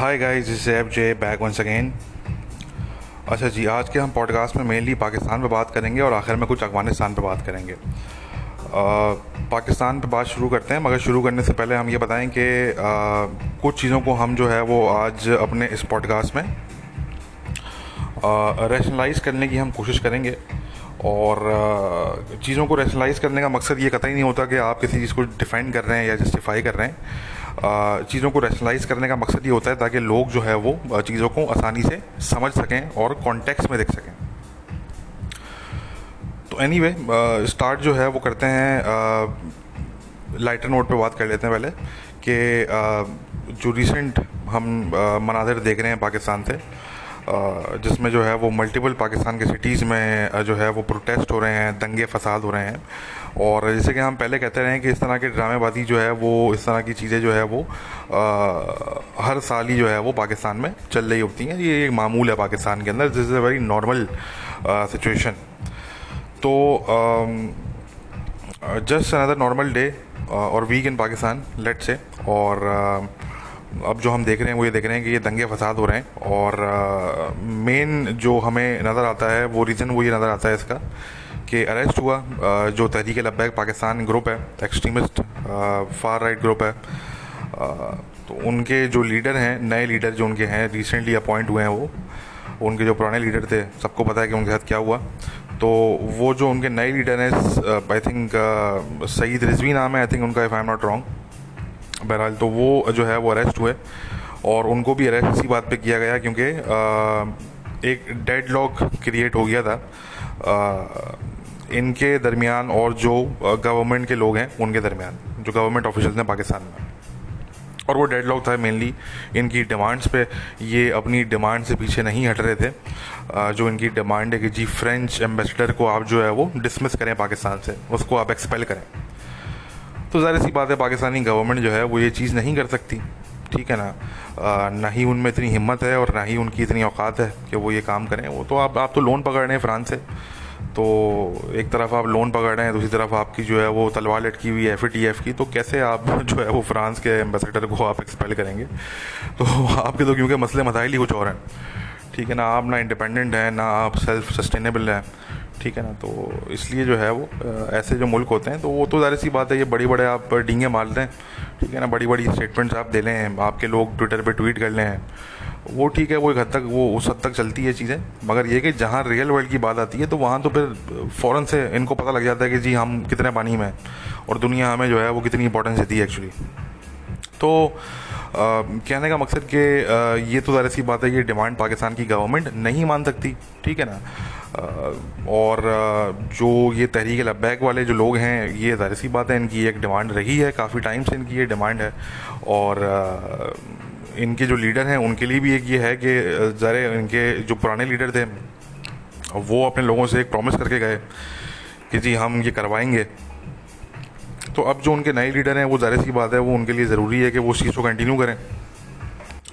Hi guys this F J back once again अच्छा जी आज के हम पॉडकास्ट में मेनली पाकिस्तान पर बात करेंगे और आखिर में कुछ अफ़गानिस्तान पर बात करेंगे। आ, पाकिस्तान पर बात शुरू करते हैं मगर शुरू करने से पहले हम ये बताएँ कि कुछ चीज़ों को हम जो है वो आज अपने इस पॉडकास्ट में रैशनलाइज करने की हम कोशिश करेंगे। और चीज़ों को रैशनलाइज करने का मकसद ये कतई नहीं होता कि आप किसी चीज़ को डिफाइन कर रहे हैं या जस्टिफाई कर रहे हैं। चीज़ों को रैशनलाइज करने का मकसद ये होता है ताकि लोग जो है वो चीज़ों को आसानी से समझ सकें और कॉन्टेक्स्ट में देख सकें। तो एनी anyway, स्टार्ट जो है वो करते हैं लाइटर नोट पे बात कर लेते हैं पहले कि जो रिसेंट हम मनाजिर देख रहे हैं पाकिस्तान से जिसमें जो है वो मल्टीपल पाकिस्तान के सिटीज़ में जो है वो प्रोटेस्ट हो रहे हैं दंगे फसाद हो रहे हैं। और जैसे कि हम पहले कहते रहे कि इस तरह के ड्रामेबाजी जो है वो इस तरह की चीज़ें जो है वो आ, हर साल ही जो है वो पाकिस्तान में चल रही होती हैं। ये एक मामूल है पाकिस्तान के अंदर। This is a very normal situation तो जस्ट अनदर नॉर्मल डे और वीक इन पाकिस्तान लेट से और अब जो हम देख रहे हैं वो ये देख रहे हैं कि ये दंगे फसाद हो रहे हैं। और मेन जो हमें नज़र आता है वो रीज़न वो ये नज़र आता है इसका कि अरेस्ट हुआ। जो तहरीक लब्बैक पाकिस्तान ग्रुप है, एक्सट्रीमिस्ट फार राइट ग्रुप है। तो उनके जो लीडर हैं, नए लीडर जो उनके हैं रिसेंटली अपॉइंट हुए हैं वो। उनके जो पुराने लीडर थे, सबको पता है कि उनके साथ क्या हुआ। तो वो जो उनके नए लीडर हैं आई थिंक सईद रिजवी नाम है आई थिंक उनका if I am not wrong बहरहाल तो वो जो है, वो अरेस्ट हुए। और उनको भी अरेस्ट इसी बात पे किया गया, क्योंकि एक डेड लॉक क्रिएट हो गया था। इनके दरमियान और जो गवर्नमेंट के लोग हैं, उनके दरमियान, जो गवर्नमेंट ऑफिशियल हैं पाकिस्तान में। और वो डेड लॉक था मेनली इनकी डिमांड्स पे। ये अपनी डिमांड से पीछे नहीं हट रहे थे। जो इनकी डिमांड है कि जी फ्रेंच एम्बेसडर को आप जो है वो डिसमिस करें पाकिस्तान से, उसको आप एक्सपेल करें। तो ज़ाहिर सी बात है, पाकिस्तानी गवर्नमेंट जो है वो ये चीज़ नहीं कर सकती। ठीक है ना? ना ही उनमें इतनी हिम्मत है और ना ही उनकी इतनी औकात है कि वो ये काम करें। वो तो आप आप तो लोन पकड़ रहे हैं फ्रांस से। तो एक तरफ़ आप लोन पकड़ रहे हैं, दूसरी तरफ़ आपकी जो है वो तलवार लटकी हुई है एफ़ की। तो कैसे आप जो है वो फ्रांस के एम्बेसडर को आप एक्सपेल करेंगे? तो आपके तो क्योंकि मसले मसाइल ही कुछ और हैं। ठीक है ना, आप ना इंडिपेंडेंट हैं, ना आप सेल्फ सस्टेनेबल हैं। ठीक है ना तो इसलिए जो है वो ऐसे जो मुल्क होते हैं तो वो तो ज़ाहिर सी बात है, ये बड़ी बड़े आप डींगे मार दें ठीक है ना बड़ी बड़ी स्टेटमेंट्स आप दे लें आपके लोग ट्विटर पर ट्वीट कर लें वो ठीक है वो एक हद तक वो उस हद तक चलती है चीज़ें। मगर ये कि जहाँ रियल वर्ल्ड की बात आती है तो वहाँ तो फिर फ़ौरन से इनको पता लग जाता है कि जी हम कितने पानी में और दुनिया हमें जो है वो कितनी इंपॉर्टेंस देती है एक्चुअली तो आ, कहने का मकसद कि ये तो ज़ाहिर सी बात है ये डिमांड पाकिस्तान की गवर्नमेंट नहीं मान सकती ठीक है ना? और जो ये तहरीक लब्बैक वाले जो लोग हैं ये ज़ाहिर सी बात है इनकी एक डिमांड रही है काफ़ी टाइम से इनकी ये डिमांड है। और आ, इनके जो लीडर हैं, उनके लिए भी एक ये है कि ज़रा इनके जो पुराने लीडर थे, वो अपने लोगों से एक प्रॉमिस करके गए कि जी हम ये करवाएँगे। तो अब जो उनके नए लीडर हैं, वो ज़ाहिर सी बात है, वो उनके लिए ज़रूरी है कि वो उस चीज़ को कंटिन्यू करें।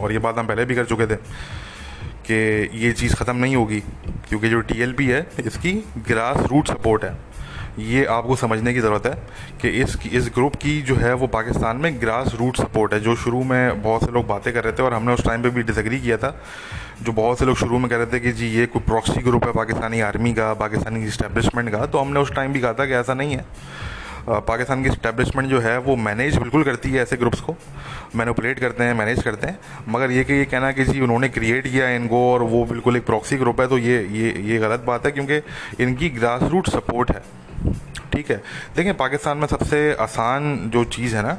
और ये बात हम पहले भी कर चुके थे कि ये चीज़ ख़त्म नहीं होगी, क्योंकि जो टीएलपी है, इसकी ग्रास रूट सपोर्ट है। ये आपको समझने की ज़रूरत है कि इस इस ग्रुप की जो है वो पाकिस्तान में ग्रास रूट सपोर्ट है, जो शुरू में बहुत से लोग बातें कर रहे थे और हमने उस टाइम पे भी डिसग्री किया था, जो बहुत से लोग शुरू में कह रहे थे कि जी ये कोई प्रॉक्सी ग्रुप है पाकिस्तानी आर्मी का, पाकिस्तानी इस्टेब्लिशमेंट का तो हमने उस टाइम भी कहा था कि ऐसा नहीं है। पाकिस्तान की स्टैब्लिशमेंट जो है वो मैनेज बिल्कुल करती है ऐसे ग्रुप्स को मैनुपलेट करते हैं मैनेज करते हैं, मगर ये कि ये कहना कि जी उन्होंने क्रिएट किया इनको और वो बिल्कुल एक प्रॉक्सी ग्रुप है तो ये ये ये गलत बात है, क्योंकि इनकी ग्रास रूट सपोर्ट है। ठीक है। देखिए, पाकिस्तान में सबसे आसान जो चीज़ है ना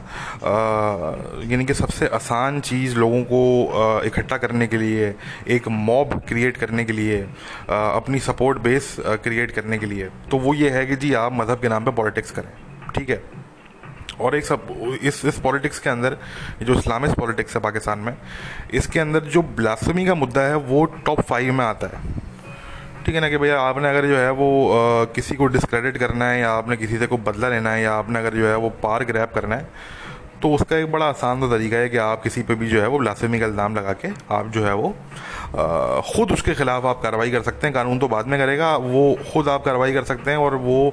यानी कि सबसे आसान चीज़ लोगों को इकट्ठा करने के लिए, एक मॉब क्रिएट करने के लिए अपनी सपोर्ट बेस क्रिएट करने के लिए तो वो ये है कि जी आप मज़हब के नाम पे पॉलिटिक्स करें, ठीक है। और एक सब, इस इस पॉलिटिक्स के अंदर, जो इस्लामिक पॉलिटिक्स है पाकिस्तान में, इसके अंदर जो ब्लासमी का मुद्दा है, वो टॉप फाइव में आता है। ठीक है ना कि भैया आपने अगर जो है वो आ, किसी को डिस्क्रेडिट करना है या आपने किसी से को बदला लेना है या आपने अगर जो है वो पार ग्रैप करना है तो उसका एक बड़ा आसान तो तरीका है कि आप किसी पे भी जो है वो ब्लासमी का इल्ज़ाम लगा के आप जो है वो ख़ुद उसके ख़िलाफ़ आप कार्रवाई कर सकते हैं। कानून तो बाद में करेगा वो ख़ुद आप कार्रवाई कर सकते हैं और वो आ,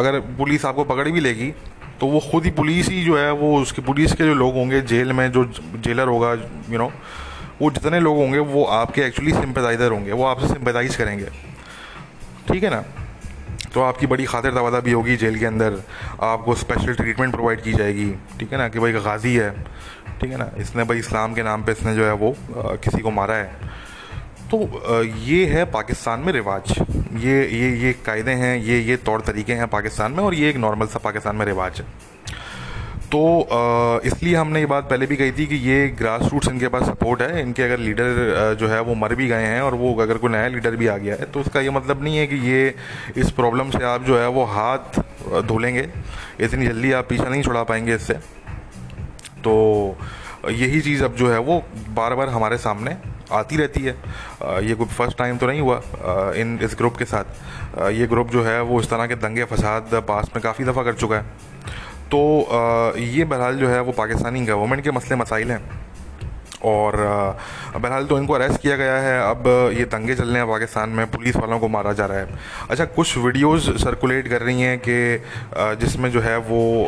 अगर पुलिस आपको पकड़ भी लेगी तो वो खुद ही पुलिस ही जो है वो उसकी पुलिस के जो लोग होंगे जेल में जो जेलर होगा यू नो वो जितने लोग होंगे वो आपके एक्चुअली सिंपथाइजर होंगे वो आपसे सिंपथाइज करेंगे। ठीक है ना? तो आपकी बड़ी खातिर तवादा भी होगी जेल के अंदर। आपको स्पेशल ट्रीटमेंट प्रोवाइड की जाएगी। ठीक है ना? कि भाई गाजी है। ठीक है ना? इसने भाई इस्लाम के नाम पे इसने जो है वो आ, किसी को मारा है। तो आ, ये है पाकिस्तान में रिवाज। ये ये ये कायदे हैं ये ये तौर तरीके हैं पाकिस्तान में और ये एक नॉर्मल सा पाकिस्तान में रिवाज है। तो इसलिए हमने ये बात पहले भी कही थी कि ये ग्रास रूट्स इनके पास सपोर्ट है, इनके अगर लीडर जो है वो मर भी गए हैं और वो अगर कोई नया लीडर भी आ गया है तो उसका ये मतलब नहीं है कि ये इस प्रॉब्लम से आप जो है वो हाथ धुलेंगे। इतनी जल्दी आप पीछा नहीं छुड़ा पाएँगे इससे। तो यही चीज़ अब जो है वो बार बार हमारे सामने आती रहती है। ये कोई फ़र्स्ट टाइम तो नहीं हुआ इन, इस ग्रुप के साथ। ये ग्रुप जो है वो इस तरह के दंगे, फसाद, पास में काफ़ी दफ़ा कर चुका है। तो ये बहरहाल जो है वो पाकिस्तानी गवर्नमेंट के मसले मसाइल हैं। और बहरहाल तो इनको अरेस्ट किया गया है। अब ये दंगे चल रहे हैं पाकिस्तान में, पुलिस वालों को मारा जा रहा है। अच्छा कुछ वीडियोस सर्कुलेट कर रही हैं कि जिसमें जो है वो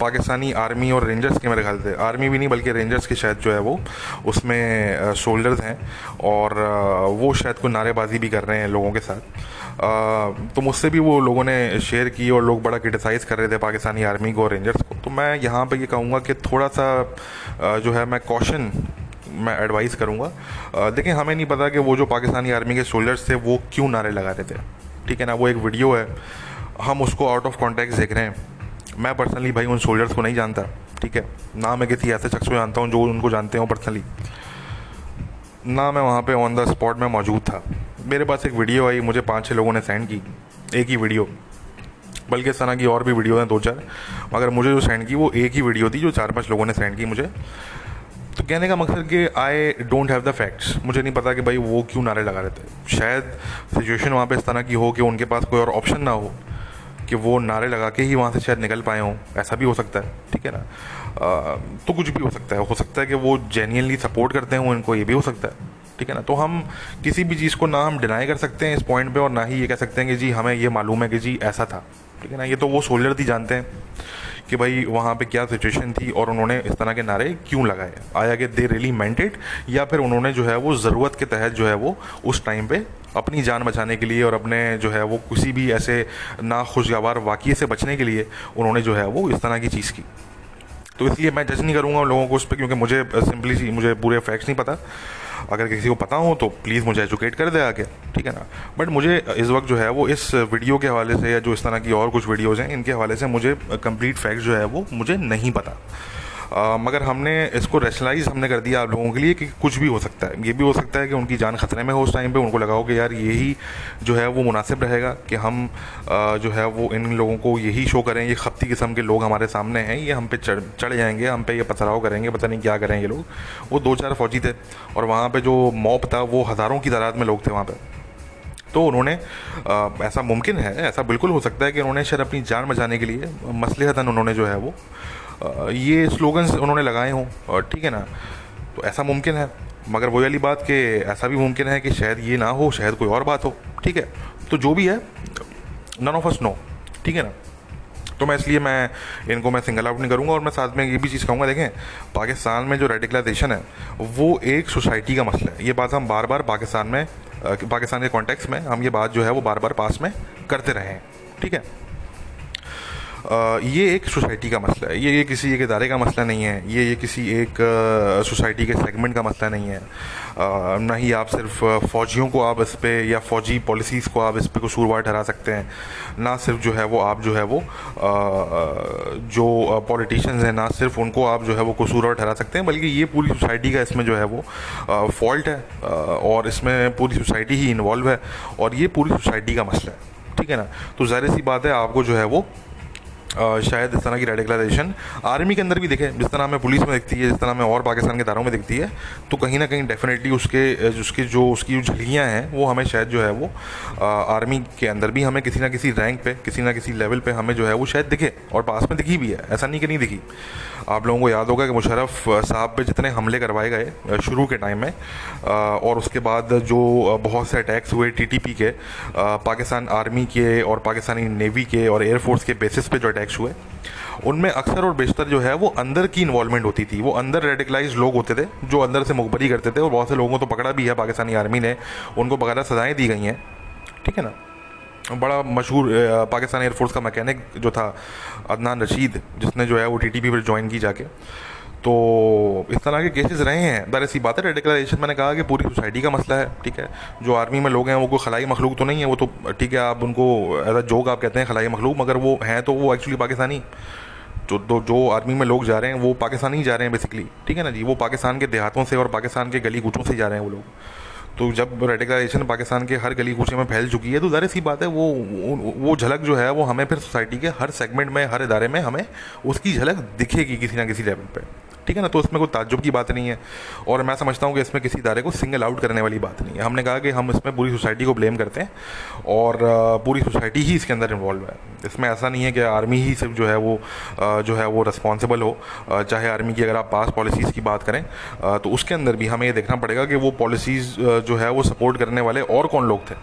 पाकिस्तानी आर्मी और रेंजर्स के मेरे ख्याल से, आर्मी भी नहीं बल्कि रेंजर्स के शायद जो है वो, उसमें सोल्जर्स हैं। और वो शायद कोई नारेबाजी भी कर रहे हैं लोगों के साथ। तो मुझसे भी वो लोगों ने शेयर की और लोग बड़ा क्रिटिसाइज़ कर रहे थे पाकिस्तानी आर्मी को रेंजर्स को। तो मैं यहाँ पे ये कहूँगा कि थोड़ा सा जो है मैं कॉशन मैं एडवाइस करूँगा। देखिए, हमें नहीं पता कि वो जो पाकिस्तानी आर्मी के सोल्जर्स थे, वो क्यों नारे लगा रहे थे। ठीक है ना? वो एक वीडियो है। हम उसको आउट ऑफ़ कॉन्टेक्ट देख रहे हैं। मैं पर्सनली भाई उन सोल्जर्स को नहीं जानता। ठीक है? ना मैं किसी ऐसे शख्स को जानता हूँ जो उनको जानते हो पर्सनली ना मैं वहाँ पे ऑन द स्पॉट में मौजूद था। मेरे पास एक वीडियो आई मुझे पाँच छः लोगों ने सेंड की एक ही वीडियो बल्कि इस तरह की और भी वीडियो हैं दो चार मगर मुझे जो सेंड की वो एक ही वीडियो थी जो चार पाँच लोगों ने सेंड की मुझे। तो कहने का मकसद कि I don't have the facts मुझे नहीं पता कि भाई वो क्यों नारे लगा रहे थे। शायद सिचुएशन वहाँ पे इस तरह की हो कि उनके पास कोई और ऑप्शन ना हो कि वो नारे लगा के ही वहाँ से शायद निकल पाए हों। ऐसा भी हो सकता है ठीक है ना? आ, तो कुछ भी हो सकता है। हो सकता है कि वो जेन्यनली सपोर्ट करते हों इनको ये भी हो सकता है। ठीक है ना? तो हम किसी भी चीज़ को ना हम डिनाई कर सकते हैं इस पॉइंट पे और ना ही ये कह सकते हैं कि जी, हमें ये मालूम है कि जी, ऐसा था। ठीक है ना? ये तो वो सोल्जर ही जानते हैं कि भाई वहाँ पे क्या सिचुएशन थी और उन्होंने इस तरह के नारे क्यों लगाए? आया कि दे रियली मेंटेड या फिर उन्होंने जो है वो ज़रूरत के तहत जो है वो उस टाइम पे अपनी जान बचाने के लिए और अपने जो है वो किसी भी ऐसे नाखुशगवार वाक़े से बचने के लिए उन्होंने जो है वो इस तरह की चीज़ की। तो इसलिए मैं जज नहीं करूँगा उन लोगों को उस पर क्योंकि मुझे सिंपली मुझे पूरे फैक्ट्स नहीं पता। अगर किसी को पता हो तो प्लीज़ मुझे एजुकेट कर दे आगे, ठीक है ना? बट मुझे इस वक्त जो है वो इस वीडियो के हवाले से या जो इस तरह की और कुछ वीडियोज़ हैं, इनके हवाले से मुझे कंप्लीट फैक्ट जो है वो मुझे नहीं पता। मगर हमने इसको रेशनलाइज हमने कर दिया आप लोगों के लिए कि कुछ भी हो सकता है। ये भी हो सकता है कि उनकी जान खतरे में हो उस टाइम पे उनको लगा हो कि यार यही जो है वो मुनासिब रहेगा कि हम आ, जो है वो इन लोगों को यही शो करें ये खपती किस्म के लोग हमारे सामने हैं ये हम पे चढ़ चढ़ जाएँगे हम पे ये पथराव करेंगे पता नहीं क्या करेंगे लोग। वो दो चार फौजी थे और वहाँ पर जो मॉप था वो हज़ारों की तादाद में लोग थे वहाँ पर तो उन्होंने आ, ऐसा मुमकिन है ऐसा बिल्कुल हो सकता है कि उन्होंने शायद अपनी जान बचाने के लिए मसलहतन उन्होंने जो है वो ये स्लोगन्स उन्होंने लगाए हों ठीक है ना? तो ऐसा मुमकिन है। मगर वही वाली बात कि, ऐसा भी मुमकिन है कि शायद ये ना हो, शायद कोई और बात हो, ठीक है? तो जो भी है नन ऑफ़ अस नो ठीक है ना? तो मैं इसलिए मैं, इनको मैं सिंगल आउट नहीं करूँगा और मैं साथ में ये भी चीज़ कहूँगा, देखें, पाकिस्तान में जो रेडिकलाइजेशन है, वो एक सोसाइटी का मसला है। ये बात हम बार बार पाकिस्तान में पाकिस्तान के कॉन्टेक्स्ट में, हम ये बात जो है वो बार बार पास में करते रहे हैं, ठीक है? ये एक सोसाइटी का मसला है। ये ये किसी एक इदारे का मसला नहीं है। ये ये किसी एक सोसाइटी के सेगमेंट का मसला नहीं है। ना ही आप सिर्फ़ फ़ौजियों को आप इस पर या फ़ौजी पॉलिसीज़ को आप इस पर कसूरवार ठहरा सकते हैं। ना सिर्फ़ जो है वो आप जो है वो जो पॉलिटिशियंस हैं, ना सिर्फ़ उनको आप जो है वो कसूरवार ठहरा सकते हैं, बल्कि ये पूरी सोसाइटी का इसमें जो है वो फॉल्ट है और इसमें पूरी सोसाइटी ही इन्वॉल्व है, और ये पूरी सोसाइटी का मसला है। ठीक है ना? तो ज़ाहिर सी बात है, आपको जो है वो शायद इस तरह की रेडिकलाइजेशन आर्मी के अंदर भी देखें, जिस तरह हमें पुलिस में दिखती है, जिस तरह हमें और पाकिस्तान के दारों में दिखती है तो कहीं ना कहीं डेफिनेटली उसके, उसकी जो उसकी जो झलियाँ हैं, वो हमें शायद जो है वो आर्मी के अंदर भी हमें किसी ना किसी रैंक पे, किसी ना किसी लेवल पे हमें जो है वो शायद दिखे और पास में दिखी भी है। ऐसा नहीं कि नहीं दिखी। आप लोगों को याद होगा कि मुशरफ साहब पे जितने हमले करवाए गए शुरू के टाइम में और उसके बाद जो बहुत से अटैक्स हुए टीटीपी के पाकिस्तान आर्मी के और पाकिस्तानी नेवी के और एयरफोर्स के बेसिस पे जो अटैक्स हुए, उनमें अक्सर और बेशतर जो है वो अंदर की इन्वॉल्वमेंट होती थी। वो अंदर रेडिकलाइज लोग होते थे, जो अंदर से मुखबरी करते थे, और बहुत से लोगों को तो पकड़ा भी है, पाकिस्तानी आर्मी ने, उनको बकायदा सजाएँ दी गई हैं। ठीक है ना? बड़ा मशहूर पाकिस्तान एयरफोर्स का मैकेनिक जो था अदनान रशीद, जिसने जो है वो टी टी पी पर ज्वाइन की जाके। तो इस तरह के केसेस रहे हैं। दर ऐसी बात है रेडिकलाइजेशन मैंने कहा कि पूरी सोसाइटी का मसला है, ठीक है? जो आर्मी में लोग हैं, वो कोई खलाई मखलूक तो नहीं है, वो तो ठीक है, आप उनको एज अ जोक आप कहते हैं खलाई मखलूक, मगर वो हैं तो वो एक्चुअली पाकिस्तानी। जो, दो, जो आर्मी में लोग जा रहे हैं, वो पाकिस्तानी ही जा रहे हैं बेसिकली ठीक है ना जी? वो पाकिस्तान के देहातों से और पाकिस्तान के गली गुटों से जा रहे हैं वो लोग। तो जब रेडिकलाइजेशन पाकिस्तान के हर गली कूचे में फैल चुकी है तो ज़ाहिर सी बात है, वो वो झलक जो है, वो हमें फिर सोसाइटी के हर सेगमेंट में, हर इदारे में हमें उसकी झलक दिखेगी किसी ना किसी लेवल पे। ठीक है ना? तो इसमें कोई ताज्जुब की बात नहीं है। और मैं समझता हूँ कि इसमें किसी इदारे को सिंगल आउट करने वाली बात नहीं है। हमने कहा कि हम इसमें पूरी सोसाइटी को ब्लेम करते हैं और पूरी सोसाइटी ही इसके अंदर इन्वॉल्व है। इसमें ऐसा नहीं है कि आर्मी ही सिर्फ़ जो है वो जो है वो रिस्पॉन्सिबल हो। चाहे आर्मी की अगर आप पास पॉलिसीज़ की बात करें तो उसके अंदर भी हमें ये देखना पड़ेगा कि वो पॉलिसीज़ जो है वो सपोर्ट करने वाले और कौन लोग थे।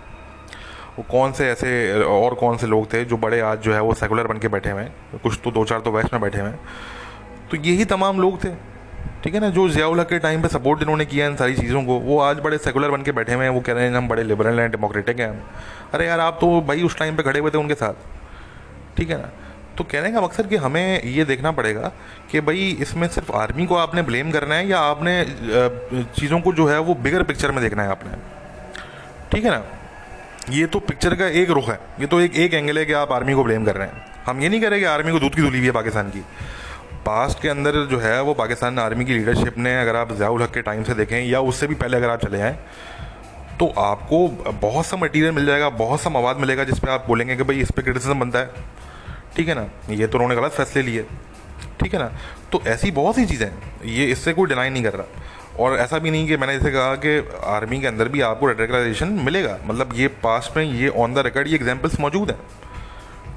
वो कौन से ऐसे, और कौन से लोग थे जो बड़े आज जो है वो सेकुलर बन के बैठे हुए हैं। कुछ तो दो चार तो वेस्ट में बैठे हुए हैं। तो यही तमाम लोग थे, ठीक है ना, जो जियाउल के टाइम पे सपोर्ट इन्होंने किया इन सारी चीज़ों को। वो आज बड़े सेकुलर बन के बैठे हुए हैं, वो कह रहे हैं, हम बड़े लिबरल हैं डेमोक्रेटिक हैं अरे यार, आप तो भाई उस टाइम पे खड़े हुए थे उनके साथ, ठीक है ना? तो कहने का मकसद कि हमें ये देखना पड़ेगा कि भाई इसमें सिर्फ़ आर्मी को आपने ब्लेम करना है या आपने चीज़ों को जो है वो बिगर पिक्चर में देखना है आपने? ठीक है ना? ये तो पिक्चर का एक रुख है, ये तो एक एक एंगल है कि आप आर्मी को ब्लेम कर रहे हैं। हम ये नहीं कह रहे कि आर्मी को दूध की धुली हुई है पाकिस्तान की। पास्ट के अंदर जो है वो पाकिस्तान आर्मी की लीडरशिप ने, अगर आप ज़ियाउल हक के टाइम से देखें, या उससे भी पहले अगर आप चले आएँ तो आपको बहुत सा मटेरियल मिल जाएगा, बहुत सा मवाद मिलेगा जिस पर आप बोलेंगे कि भाई इस पर क्रिटिसिज्म बनता है। ठीक है ना? ये तो उन्होंने गलत फैसले लिए। ठीक है ना? तो ऐसी बहुत सी चीज़ें हैं। ये इससे कोई डिनाई नहीं कर रहा। और ऐसा भी नहीं कि मैंने जैसे कहा कि आर्मी के अंदर भी आपको रेडिकलाइजेशन मिलेगा। मतलब ये पास्ट में ये ऑन द रिकॉर्ड ये एग्जाम्पल्स मौजूद हैं।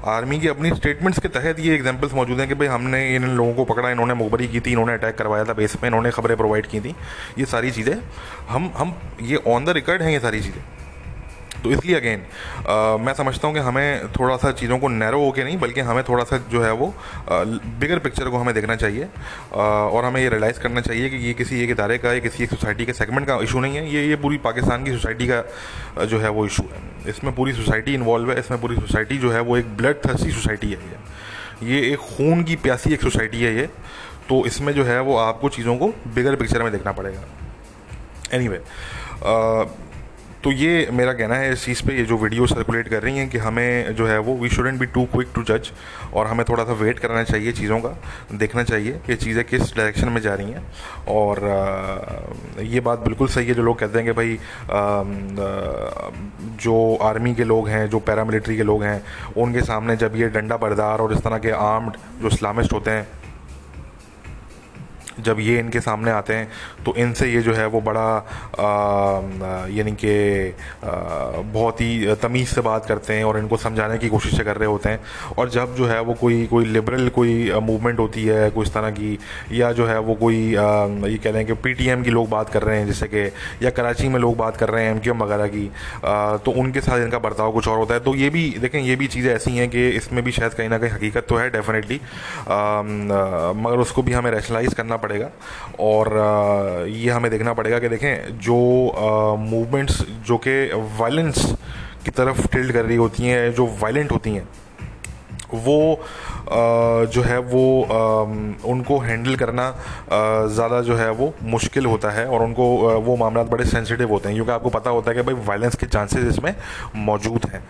आर्मी की अपनी स्टेटमेंट्स के तहत ये एग्जांपल्स मौजूद हैं कि भाई हमने इन लोगों को पकड़ा, इन्होंने मुखबरी की थी, इन्होंने अटैक करवाया था बेस पे इन्होंने खबरें प्रोवाइड की थी। ये सारी चीज़ें, हम हम, ये ऑन द रिकॉर्ड हैं ये सारी चीज़ें। तो इसलिए अगेन मैं समझता हूँ कि हमें थोड़ा सा चीज़ों को नैरो होके नहीं बल्कि हमें थोड़ा सा जो है वो बिगर पिक्चर को हमें देखना चाहिए। और हमें ये रियलाइज़ करना चाहिए कि ये किसी एक इदारे का या किसी एक सोसाइटी के सेगमेंट का इशू नहीं है ये ये पूरी पाकिस्तान की सोसाइटी का जो है वो इशू है। इसमें पूरी सोसाइटी इन्वॉल्व है इसमें पूरी सोसाइटी जो है वो एक ब्लड थर्सी सोसाइटी है ये। ये एक खून की प्यासी एक सोसाइटी है ये तो इसमें जो है वो आपको चीज़ों को बिगर पिक्चर में देखना पड़ेगा। एनी anyway, तो ये मेरा कहना है इस चीज़ पे, ये जो वीडियो सर्कुलेट कर रही हैं कि हमें जो है वो we shouldn't be too quick to जज और हमें थोड़ा सा वेट करना चाहिए चीज़ों का, देखना चाहिए कि चीज़ें किस डायरेक्शन में जा रही हैं। और ये बात बिल्कुल सही है, जो लोग कहते हैं कि भाई जो आर्मी के लोग हैं, जो पैरामिलिट्री के लोग हैं, उनके सामने जब ये डंडा बरदार और इस तरह के आर्म्ड जो इस्लामिस्ट होते हैं जब ये इनके सामने आते हैं तो इनसे ये जो है वो बड़ा यानी कि बहुत ही तमीज़ से बात करते हैं और इनको समझाने की कोशिश कर रहे होते हैं। और जब जो है वो कोई कोई लिबरल कोई मूवमेंट होती है इस तरह की या जो है वो कोई आ, ये कह हैं कि पीटीएम की लोग बात कर रहे हैं जैसे कि या कराची में लोग बात कर रहे हैं एम वगैरह की आ, तो उनके साथ इनका बर्ताव कुछ और होता है। तो ये भी देखें ये भी चीज़ें ऐसी हैं कि इसमें भी शायद कहीं ना कहीं हकीकत तो है डेफिनेटली मगर उसको भी हमें रैशनलाइज करना पड़ेगा। और ये हमें देखना पड़ेगा कि देखें, जो मूवमेंट्स जो कि वायलेंस की तरफ़ टिल्ड कर रही होती हैं, जो वायलेंट होती हैं वो जो है वो उनको हैंडल करना ज़्यादा जो है वो मुश्किल होता है और उनको वो मामला बड़े सेंसिटिव होते हैं, क्योंकि आपको पता होता है कि भाई वायलेंस के चांसेस इसमें मौजूद हैं।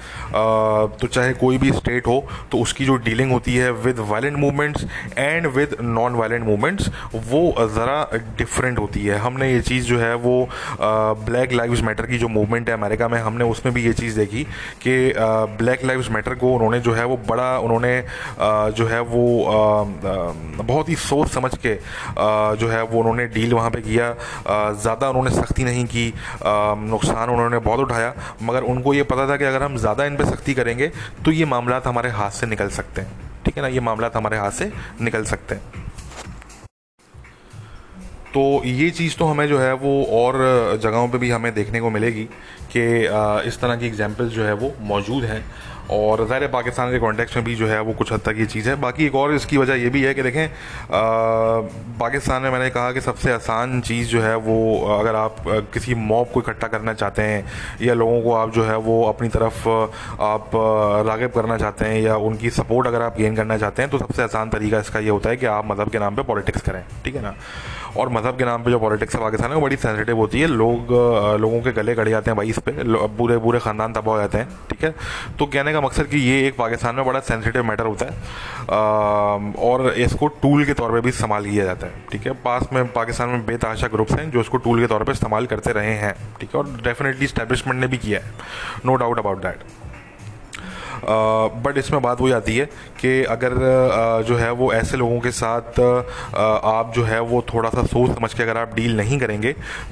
तो चाहे कोई भी स्टेट हो तो उसकी जो डीलिंग होती है with violent movements and with non violent movements वो ज़रा डिफरेंट होती है। हमने ये चीज़ जो है वो ब्लैक लाइव्स मैटर की जो मूवमेंट है अमेरिका में, हमने उसमें भी ये चीज़ देखी कि ब्लैक लाइव्स मैटर को उन्होंने जो है वो बड़ा उन्होंने जो है वो बहुत ही सोच समझ के जो है वो उन्होंने डील वहाँ पे किया। ज़्यादा उन्होंने सख्ती नहीं की। नुकसान उन्होंने बहुत उठाया। मगर उनको ये पता था कि अगर हम ज़्यादा इन पर सख्ती करेंगे तो ये मामला हमारे हाथ से निकल सकते हैं। ठीक है ना? ये मामला हमारे हाथ से निकल सकते हैं। तो ये चीज़ तो हमें जो है वो और जगहों पे भी हमें देखने को मिलेगी कि इस तरह की एग्जांपल्स जो है वो मौजूद हैं। और ज़ाहिर पाकिस्तान के कॉन्टेक्स्ट में भी जो है वो कुछ हद तक ये चीज़ है। बाकी एक और इसकी वजह ये भी है कि देखें पाकिस्तान में मैंने कहा कि सबसे आसान चीज़ जो है वो, अगर आप किसी मॉब को इकट्ठा करना चाहते हैं या लोगों को आप जो है वो अपनी तरफ़ आप रागब करना चाहते हैं या उनकी सपोर्ट अगर आप गेन करना चाहते हैं तो सबसे आसान तरीका इसका ये होता है कि आप मज़हब के नाम पर पॉलिटिक्स करें। ठीक है ना? और मज़हब के नाम पे जो पॉलिटिक्स है पाकिस्तान में वो बड़ी सेंसिटिव होती है। लोग लोगों के गले गड़ जाते हैं भाई इस पर पूरे पूरे ख़ानदान तबाह हो जाते हैं, ठीक है? तो कहने का मकसद कि ये एक पाकिस्तान में बड़ा सेंसिटिव मैटर होता है। और इसको टूल के तौर पर भी इस्तेमाल किया जाता है, ठीक है? पास में, पाकिस्तान में बेतहाशा ग्रुप्स हैं जो इसको टूल के तौर पर इस्तेमाल करते रहे हैं, ठीक है? और डेफिनेटली स्टैब्लिशमेंट ने भी किया है। No doubt about that but इसमें बात वही आती है कि अगर जो है वो ऐसे लोगों के साथ आप जो है वो थोड़ा सा सोच समझ के अगर आप डील नहीं करेंगे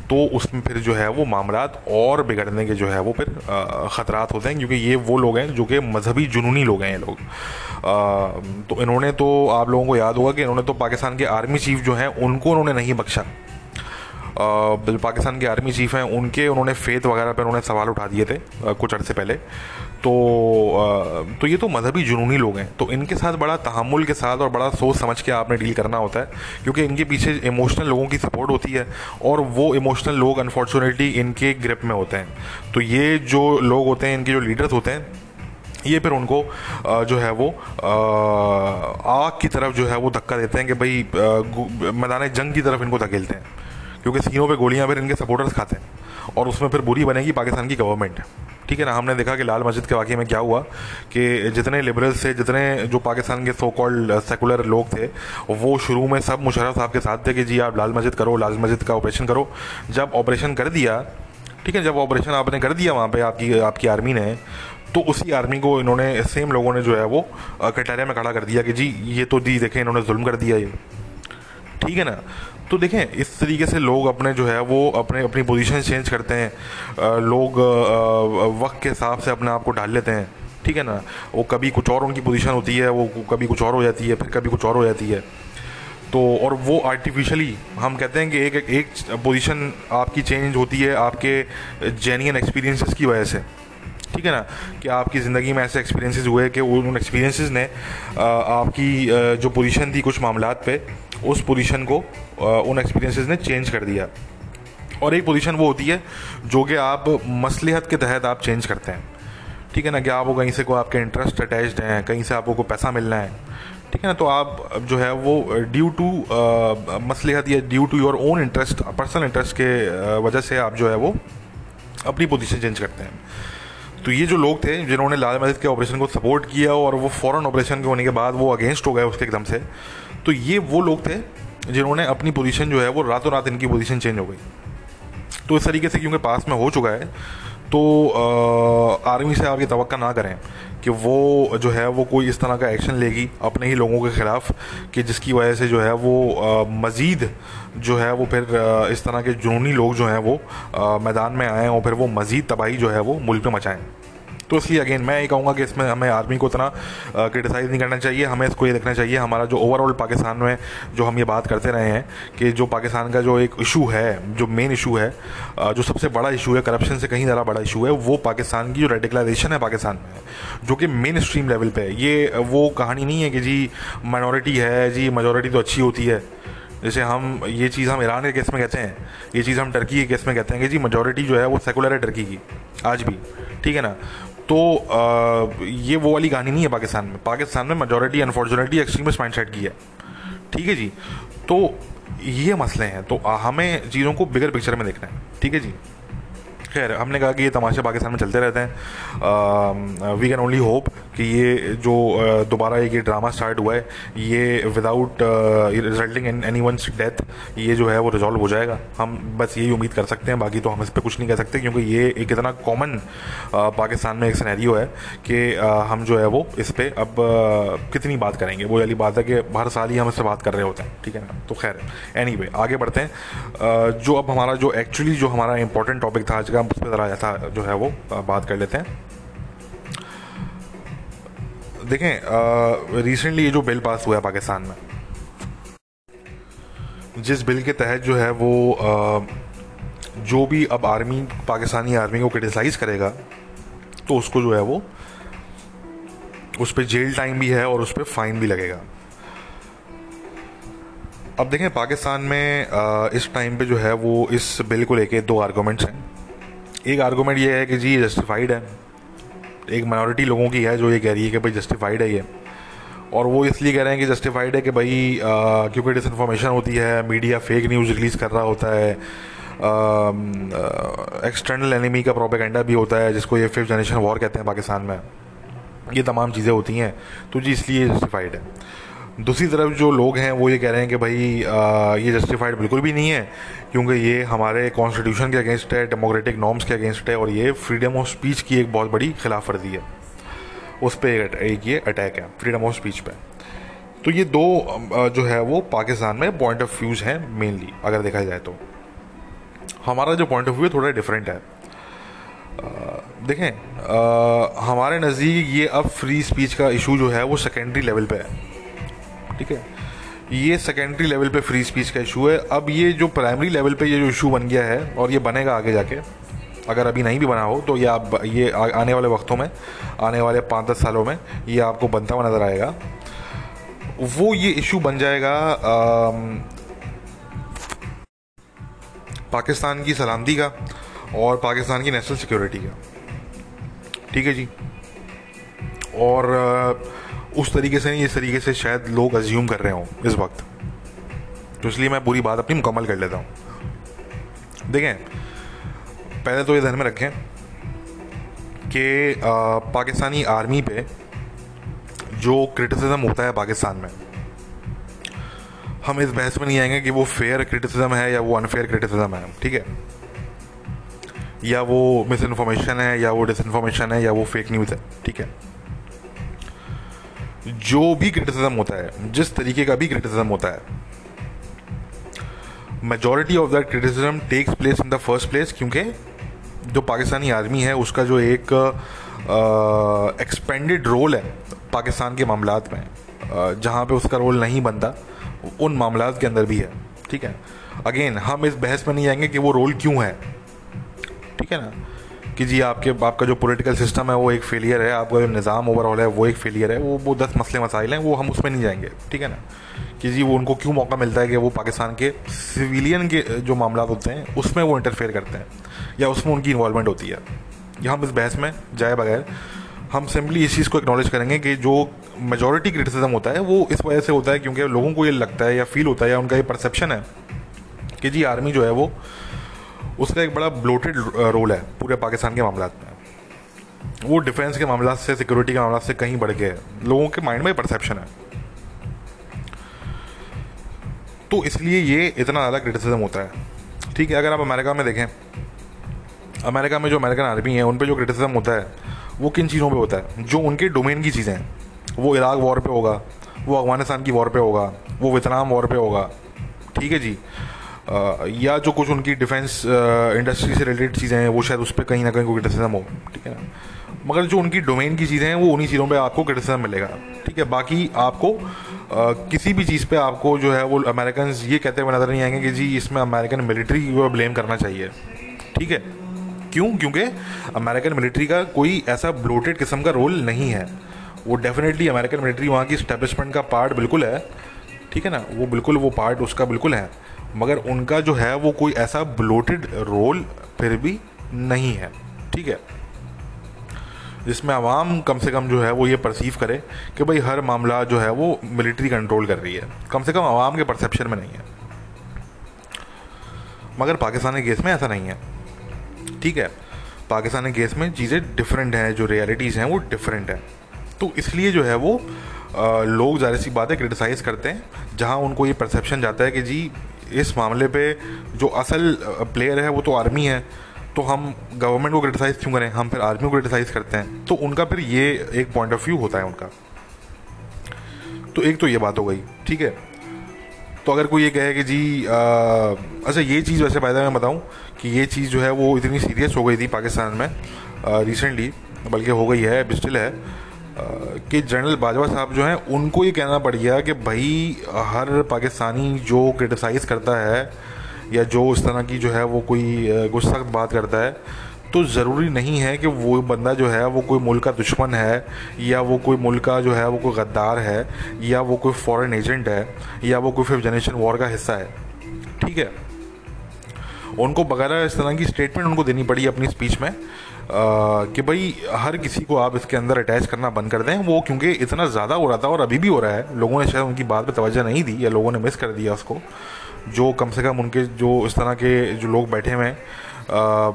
तो उसमें फिर जो है वो मामला और बिगड़ने के जो है वो फिर ख़तरात होते हैं, क्योंकि ये वो लोग हैं जो कि मजहबी जुनूनी लोग हैं ये लोग। तो इन्होंने तो आप लोगों को याद होगा कि इन्होंने तो पाकिस्तान के आर्मी चीफ जो हैं, उनको उन्होंने नहीं बख्शा। पाकिस्तान के आर्मी चीफ हैं, उनके उन्होंने फेत वगैरह पर उन्होंने सवाल उठा दिए थे कुछ अर्से पहले। तो तो ये तो मजहबी जुनूनी लोग हैं। तो इनके साथ बड़ा तहमुल के साथ और बड़ा सोच समझ के आपने डील करना होता है, क्योंकि इनके पीछे इमोशनल लोगों की सपोर्ट होती है और वो इमोशनल लोग अनफॉर्चुनेटली इनके ग्रिप में होते हैं। तो ये जो लोग होते हैं, इनके जो लीडर्स होते हैं, ये फिर उनको जो है वो आग की तरफ़ जो है वो धक्का देते हैं कि भाई मैदान जंग की तरफ़ इनको धकेलते हैं, क्योंकि सीनों पे गोलियाँ फिर इनके सपोर्टर्स खाते हैं। और उसमें फिर बुरी बनेगी पाकिस्तान की गवर्नमेंट ठीक है ना? हमने देखा कि लाल मस्जिद के वाक़े में क्या हुआ कि जितने लिबरल्स थे, जितने जो पाकिस्तान के सो कॉल्ड सेकुलर लोग थे, वो शुरू में सब मुशरफ साहब के साथ थे कि जी आप लाल मस्जिद करो, लाल मस्जिद का ऑपरेशन करो। जब ऑपरेशन कर दिया, ठीक है, जब ऑपरेशन आपने कर दिया वहाँ पे, आपकी आपकी आर्मी ने तो उसी आर्मी को इन्होंने सेम लोगों ने जो है वो कटारिया में खड़ा कर दिया कि जी, ये तो जी देखें, इन्होंने जुल्म कर दिया ये। ठीक है ना? तो देखें, इस तरीके से लोग अपने जो है, वो अपने, अपनी पोजीशन चेंज करते हैं। लोग वक्त के हिसाब से अपने आप को ढाल लेते हैं। ठीक है ना? वो कभी कुछ और उनकी पोजीशन होती है, वो कभी कुछ और हो जाती है, फिर कभी कुछ और हो जाती है। तो और वो आर्टिफिशियली हम कहते हैं कि एक एक पोजीशन आपकी चेंज होती है, आपके जेन्यन एक्सपीरियंसेस की वजह से। ठीक है ना? कि आपकी ज़िंदगी में ऐसे एक्सपीरियंसेस हुए कि उन एक्सपीरियंसेस ने आपकी जो पोजीशन थी कुछ मामला पे, उस पोजीशन को उन एक्सपीरियंसेस ने चेंज कर दिया। और एक पोजीशन वो होती है, जो कि आप मसलहत के तहत आप चेंज करते हैं। ठीक है ना, कि आपको कहीं से कोई आपके इंटरेस्ट अटैच्ड हैं, कहीं से आपको कोई पैसा मिलना है। ठीक है ना तो आप जो है वो ड्यू टू मसलहत या due to your own interest personal interest के वजह से आप जो है वो अपनी पोजीशन चेंज करते हैं। तो ये जो लोग थे, जिन्होंने लाल मस्जिद के ऑपरेशन को सपोर्ट किया और वो फ़ौरन ऑपरेशन के होने के बाद वो अगेंस्ट हो गए उसके एकदम से तो ये वो लोग थे जिन्होंने अपनी पोजीशन जो है वो रातों रात इनकी पोजीशन चेंज हो गई। तो इस तरीके से क्योंकि पास में हो चुका है तो आर्मी से आप ये तो ना करें कि वो जो है वो कोई इस तरह का एक्शन लेगी अपने ही लोगों के ख़िलाफ़ कि जिसकी वजह से जो है वो मज़ीद जो है वो फिर इस तरह के जुनूनी लोग जो हैं वो मैदान में आएँ और फिर वो मज़ीद तबाही जो है वो मुल्क में मचाएँ। तो इसलिए अगेन मैं ये कहूँगा कि इसमें हमें आर्मी को इतना क्रिटिसाइज़ नहीं करना चाहिए, हमें इसको ये देखना चाहिए, हमारा जो ओवरऑल पाकिस्तान में जो हम ये बात करते रहे हैं कि जो पाकिस्तान का जो एक इशू है, जो मेन इशू है जो सबसे बड़ा इशू है करप्शन से कहीं ज़्यादा बड़ा इशू है, वो पाकिस्तान की जो रेडिकलाइजेशन है पाकिस्तान में जो कि मेन स्ट्रीम लेवल पर है। ये वो कहानी नहीं है कि जी माइनॉरिटी है, जी मेजोरिटी तो अच्छी होती है। जैसे हम ये चीज़ हम ईरान के केस में कहते हैं, ये चीज़ हम टर्की के केस में कहते हैं कि जी मेजोरिटी जो है वो सेकुलर है टर्की की, आज भी, ठीक है ना? तो आ, ये वो वाली कहानी नहीं है पाकिस्तान में। पाकिस्तान में majority unfortunately extremist mindset की है। ठीक है जी? तो ये मसले हैं। तो हमें चीज़ों को बिगर पिक्चर में देखना है। ठीक है जी? खैर हमने कहा कि ये तमाशे पाकिस्तान में चलते रहते हैं। वी कैन ओनली होप कि ये जो दोबारा एक ये ड्रामा स्टार्ट हुआ है ये without resulting in any one death ये जो है वो रिजॉल्व हो जाएगा। हम बस यही उम्मीद कर सकते हैं बाकी तो हम इस पर कुछ नहीं कह सकते क्योंकि ये एक इतना कॉमन पाकिस्तान में एक सनेरियो है कि हम जो है वो इस पर अब कितनी बात करेंगे। वो वाली बात है कि हर साल ही हम इससे बात कर रहे होते हैं ठीक है ना? तो खैर एनी anyway, आगे बढ़ते हैं। जो अब हमारा जो एक्चुअली जो हमारा इंपॉर्टेंट टॉपिक था आज का हम उस पर ज़रा ऐसा जो है वो बात कर लेते हैं। देखें रिसेंटली ये जो बिल पास हुआ है पाकिस्तान में जिस बिल के तहत जो है वो आ, जो भी अब आर्मी पाकिस्तानी आर्मी को क्रिटिसाइज़ करेगा तो उसको जो है वो उस पर जेल टाइम भी है और उस पर फाइन भी लगेगा। अब देखें पाकिस्तान में आ, इस टाइम पे जो है वो इस बिल को लेके दो आर्गूमेंट्स हैं। एक आर्गूमेंट ये है कि जी जस्टिफाइड है। एक माइनॉरिटी लोगों की है जो ये कह रही है कि भाई जस्टिफाइड है ये। और वो इसलिए कह रहे हैं कि जस्टिफाइड है कि भाई क्योंकि डिसइंफॉर्मेशन होती है मीडिया फेक न्यूज़ रिलीज़ कर रहा होता है एक्सटर्नल एनिमी का प्रोपेगेंडा भी होता है, जिसको ये फिफ्थ जनरेशन वॉर कहते हैं पाकिस्तान में। ये तमाम चीज़ें होती हैं। तो जी, इसलिए जस्टिफाइड है। दूसरी तरफ़ जो लोग हैं वो ये कह रहे हैं कि भाई आ, ये जस्टिफाइड बिल्कुल भी नहीं है क्योंकि ये हमारे कॉन्स्टिट्यूशन के अगेंस्ट है डेमोक्रेटिक नॉर्म्स के अगेंस्ट है और ये फ्रीडम ऑफ़ स्पीच की एक बहुत बड़ी खिलाफ वर्जी है। उस पर एक एक ये अटैक है फ्रीडम ऑफ़ स्पीच पर तो ये दो जो है वो पाकिस्तान में पॉइंट ऑफ़ व्यूज़ हैं मेनली अगर देखा जाए तो। हमारा जो पॉइंट ऑफ़ व्यू थोड़ा डिफरेंट है। देखें आ, हमारे नज़दीक ये अब फ्री स्पीच का इशू जो है वो सेकेंडरी लेवल पे है। ठीक है? ये सेकेंडरी लेवल पे फ्री स्पीच का इशू है। अब ये जो प्राइमरी लेवल पे ये जो इशू बन गया है और ये बनेगा आगे जाके अगर अभी नहीं भी बना हो तो ये आप ये आने वाले वक्तों में आने वाले पाँच दस सालों में ये आपको बनता हुआ नज़र आएगा। वो ये इशू बन जाएगा आ, पाकिस्तान की सलामती का और पाकिस्तान की नेशनल सिक्योरिटी का। ठीक है जी? और उस तरीके से नहीं, इस तरीके से शायद लोग अज्यूम कर रहे हों इस वक्त। तो इसलिए मैं पूरी बात अपनी मुकम्मल कर लेता हूँ। देखें, पहले तो ये ध्यान में रखें कि पाकिस्तानी आर्मी पे जो क्रिटिसिज्म होता है पाकिस्तान में, हम इस बहस में नहीं आएँगे कि वो फेयर क्रिटिसिज्म है या वो अनफेयर क्रिटिसिज्म है, ठीक है? या वो मिस इन्फॉर्मेशन है, या वो डिसइंफॉर्मेशन है, या वो फेक न्यूज़ है, ठीक है? जो भी क्रिटिसिज्म होता है, जिस तरीके का भी क्रिटिसिज्म होता है majority of that criticism takes place in the first place क्योंकि जो पाकिस्तानी आर्मी है, उसका जो एक एक्सपेंडेड रोल है पाकिस्तान के मामला में जहाँ पे उसका रोल नहीं बनता, उन मामला के अंदर भी है, ठीक है? अगेन हम इस बहस में नहीं आएँगे कि वो रोल क्यों है, ठीक है ना? कि जी आपके, आपका जो पॉलिटिकल सिस्टम है, वो एक फेलियर है, आपका जो निज़ाम ओवरऑल है, वो एक फेलियर है, वो वो दस मसले मसाइल हैं, वो हम उसमें नहीं जाएँगे, ठीक है ना? कि जी वो उनको क्यों मौका मिलता है कि वो पाकिस्तान के सिविलियन के, जो मामला होते हैं, उसमें वो इंटरफेयर करते हैं, या उसमें उनकी इन्वॉलमेंट होती है। या हम इस बहस में जाए बगैर, हम सिंपली इस चीज़ को एक्नॉलेज करेंगे कि जो मेजोरिटी क्रिटिसिज्म होता है, वो इस वजह से होता है क्योंकि लोगों को ये लगता है या फील होता है या उनका ये परसेप्शन है कि जी आर्मी जो है वो उसका एक बड़ा ब्लोटेड रोल है पूरे पाकिस्तान के मामला में। वो डिफेंस के मामला से सिक्योरिटी के मामला से कहीं बढ़ के लोगों के माइंड में परसेप्शन है। तो इसलिए ये इतना ज़्यादा क्रिटिसिज्म होता है। ठीक है, अगर आप अमेरिका में देखें, अमेरिका में जो अमेरिकन आर्मी है, उन पर जो क्रिटिसिज्म होता है, वो किन चीज़ों पे होता है? जो उनके डोमेन की चीज़ें हैं। वो इराक वॉर पे होगा, वो अफ़गानिस्तान की वॉर पे होगा, वो वियतनाम वॉर पे होगा। ठीक है जी? या जो कुछ उनकी डिफेंस इंडस्ट्री से रिलेटेड चीज़ें हैं वो शायद उस पर कहीं ना कहीं कोई क्रिटिसिज्म हो ठीक है ना? मगर जो उनकी डोमेन की चीज़ें हैं वो उन्हीं चीज़ों पे आपको क्रिटिसिज्म मिलेगा ठीक है? बाकी आपको आ, किसी भी चीज़ पे आपको जो है वो अमेरिकन ये कहते हुए नज़र नहीं आएँगे कि जी इसमें अमेरिकन मिलिट्री को ब्लेम करना चाहिए ठीक है? क्यों? क्योंकि अमेरिकन मिलिट्री का कोई ऐसा ब्लोटेड किस्म का रोल नहीं है। वो डेफिनेटली अमेरिकन मिलिट्री वहाँ की स्टैब्लिशमेंट का पार्ट बिल्कुल है ठीक है ना? वो बिल्कुल वो पार्ट उसका बिल्कुल है। मगर उनका जो है वो कोई ऐसा ब्लोटेड रोल फिर भी नहीं है। ठीक है? जिसमें आवाम कम से कम जो है वो ये परसीव करे कि भाई हर मामला जो है वो मिलिट्री कंट्रोल कर रही है। कम से कम आवाम के परसेप्शन में नहीं है। मगर पाकिस्तानी केस में ऐसा नहीं है। ठीक है? पाकिस्तानी केस में चीज़ें डिफरेंट हैं जो रियलिटीज़ हैं वो डिफरेंट हैं। तो इसलिए जो है वो आ, लोग ज़्यादा सी बातें क्रिटिसाइज़ करते हैं जहाँ उनको ये परसेप्शन जाता है कि जी इस मामले पे जो असल प्लेयर है, वो तो आर्मी है। तो हम गवर्नमेंट को क्रिटिसाइज़ क्यों करें? हम फिर आर्मी को क्रिटिसाइज़ करते हैं। तो उनका फिर ये एक पॉइंट ऑफ़ व्यू होता है उनका। तो एक तो ये बात हो गई, ठीक है? तो अगर कोई ये कहे कि जी अच्छा ये चीज़ वैसे फ़ायदा मैं बताऊँ कि ये चीज़ जो है वो इतनी सीरियस हो गई थी पाकिस्तान में रिसेंटली बल्कि हो गई है बिस्टिल है। कि जनरल बाजवा साहब जो हैं, उनको ये कहना पड़ गया कि भाई, हर पाकिस्तानी जो क्रिटिसाइज़ करता है, या जो इस तरह की जो है, वो कोई गुस्सा बात करता है तो ज़रूरी नहीं है कि वो बंदा जो है, वो कोई मुल्क का दुश्मन है, या वो कोई मुल्क का जो है, वो कोई गद्दार है, या वो कोई फॉरेन एजेंट है, या वो कोई फिफ्थ जनरेशन वॉर का हिस्सा है। ठीक है? उनको बगैर इस तरह की स्टेटमेंट उनको देनी पड़ी अपनी स्पीच में। कि भाई, हर किसी को आप इसके अंदर अटैच करना बंद कर दें। वो क्योंकि इतना ज़्यादा हो रहा था और अभी भी हो रहा है। लोगों ने शायद उनकी बात पर तवज्जो नहीं दी या लोगों ने मिस कर दिया उसको। जो कम से कम उनके, जो इस तरह के जो लोग बैठे हुए हैं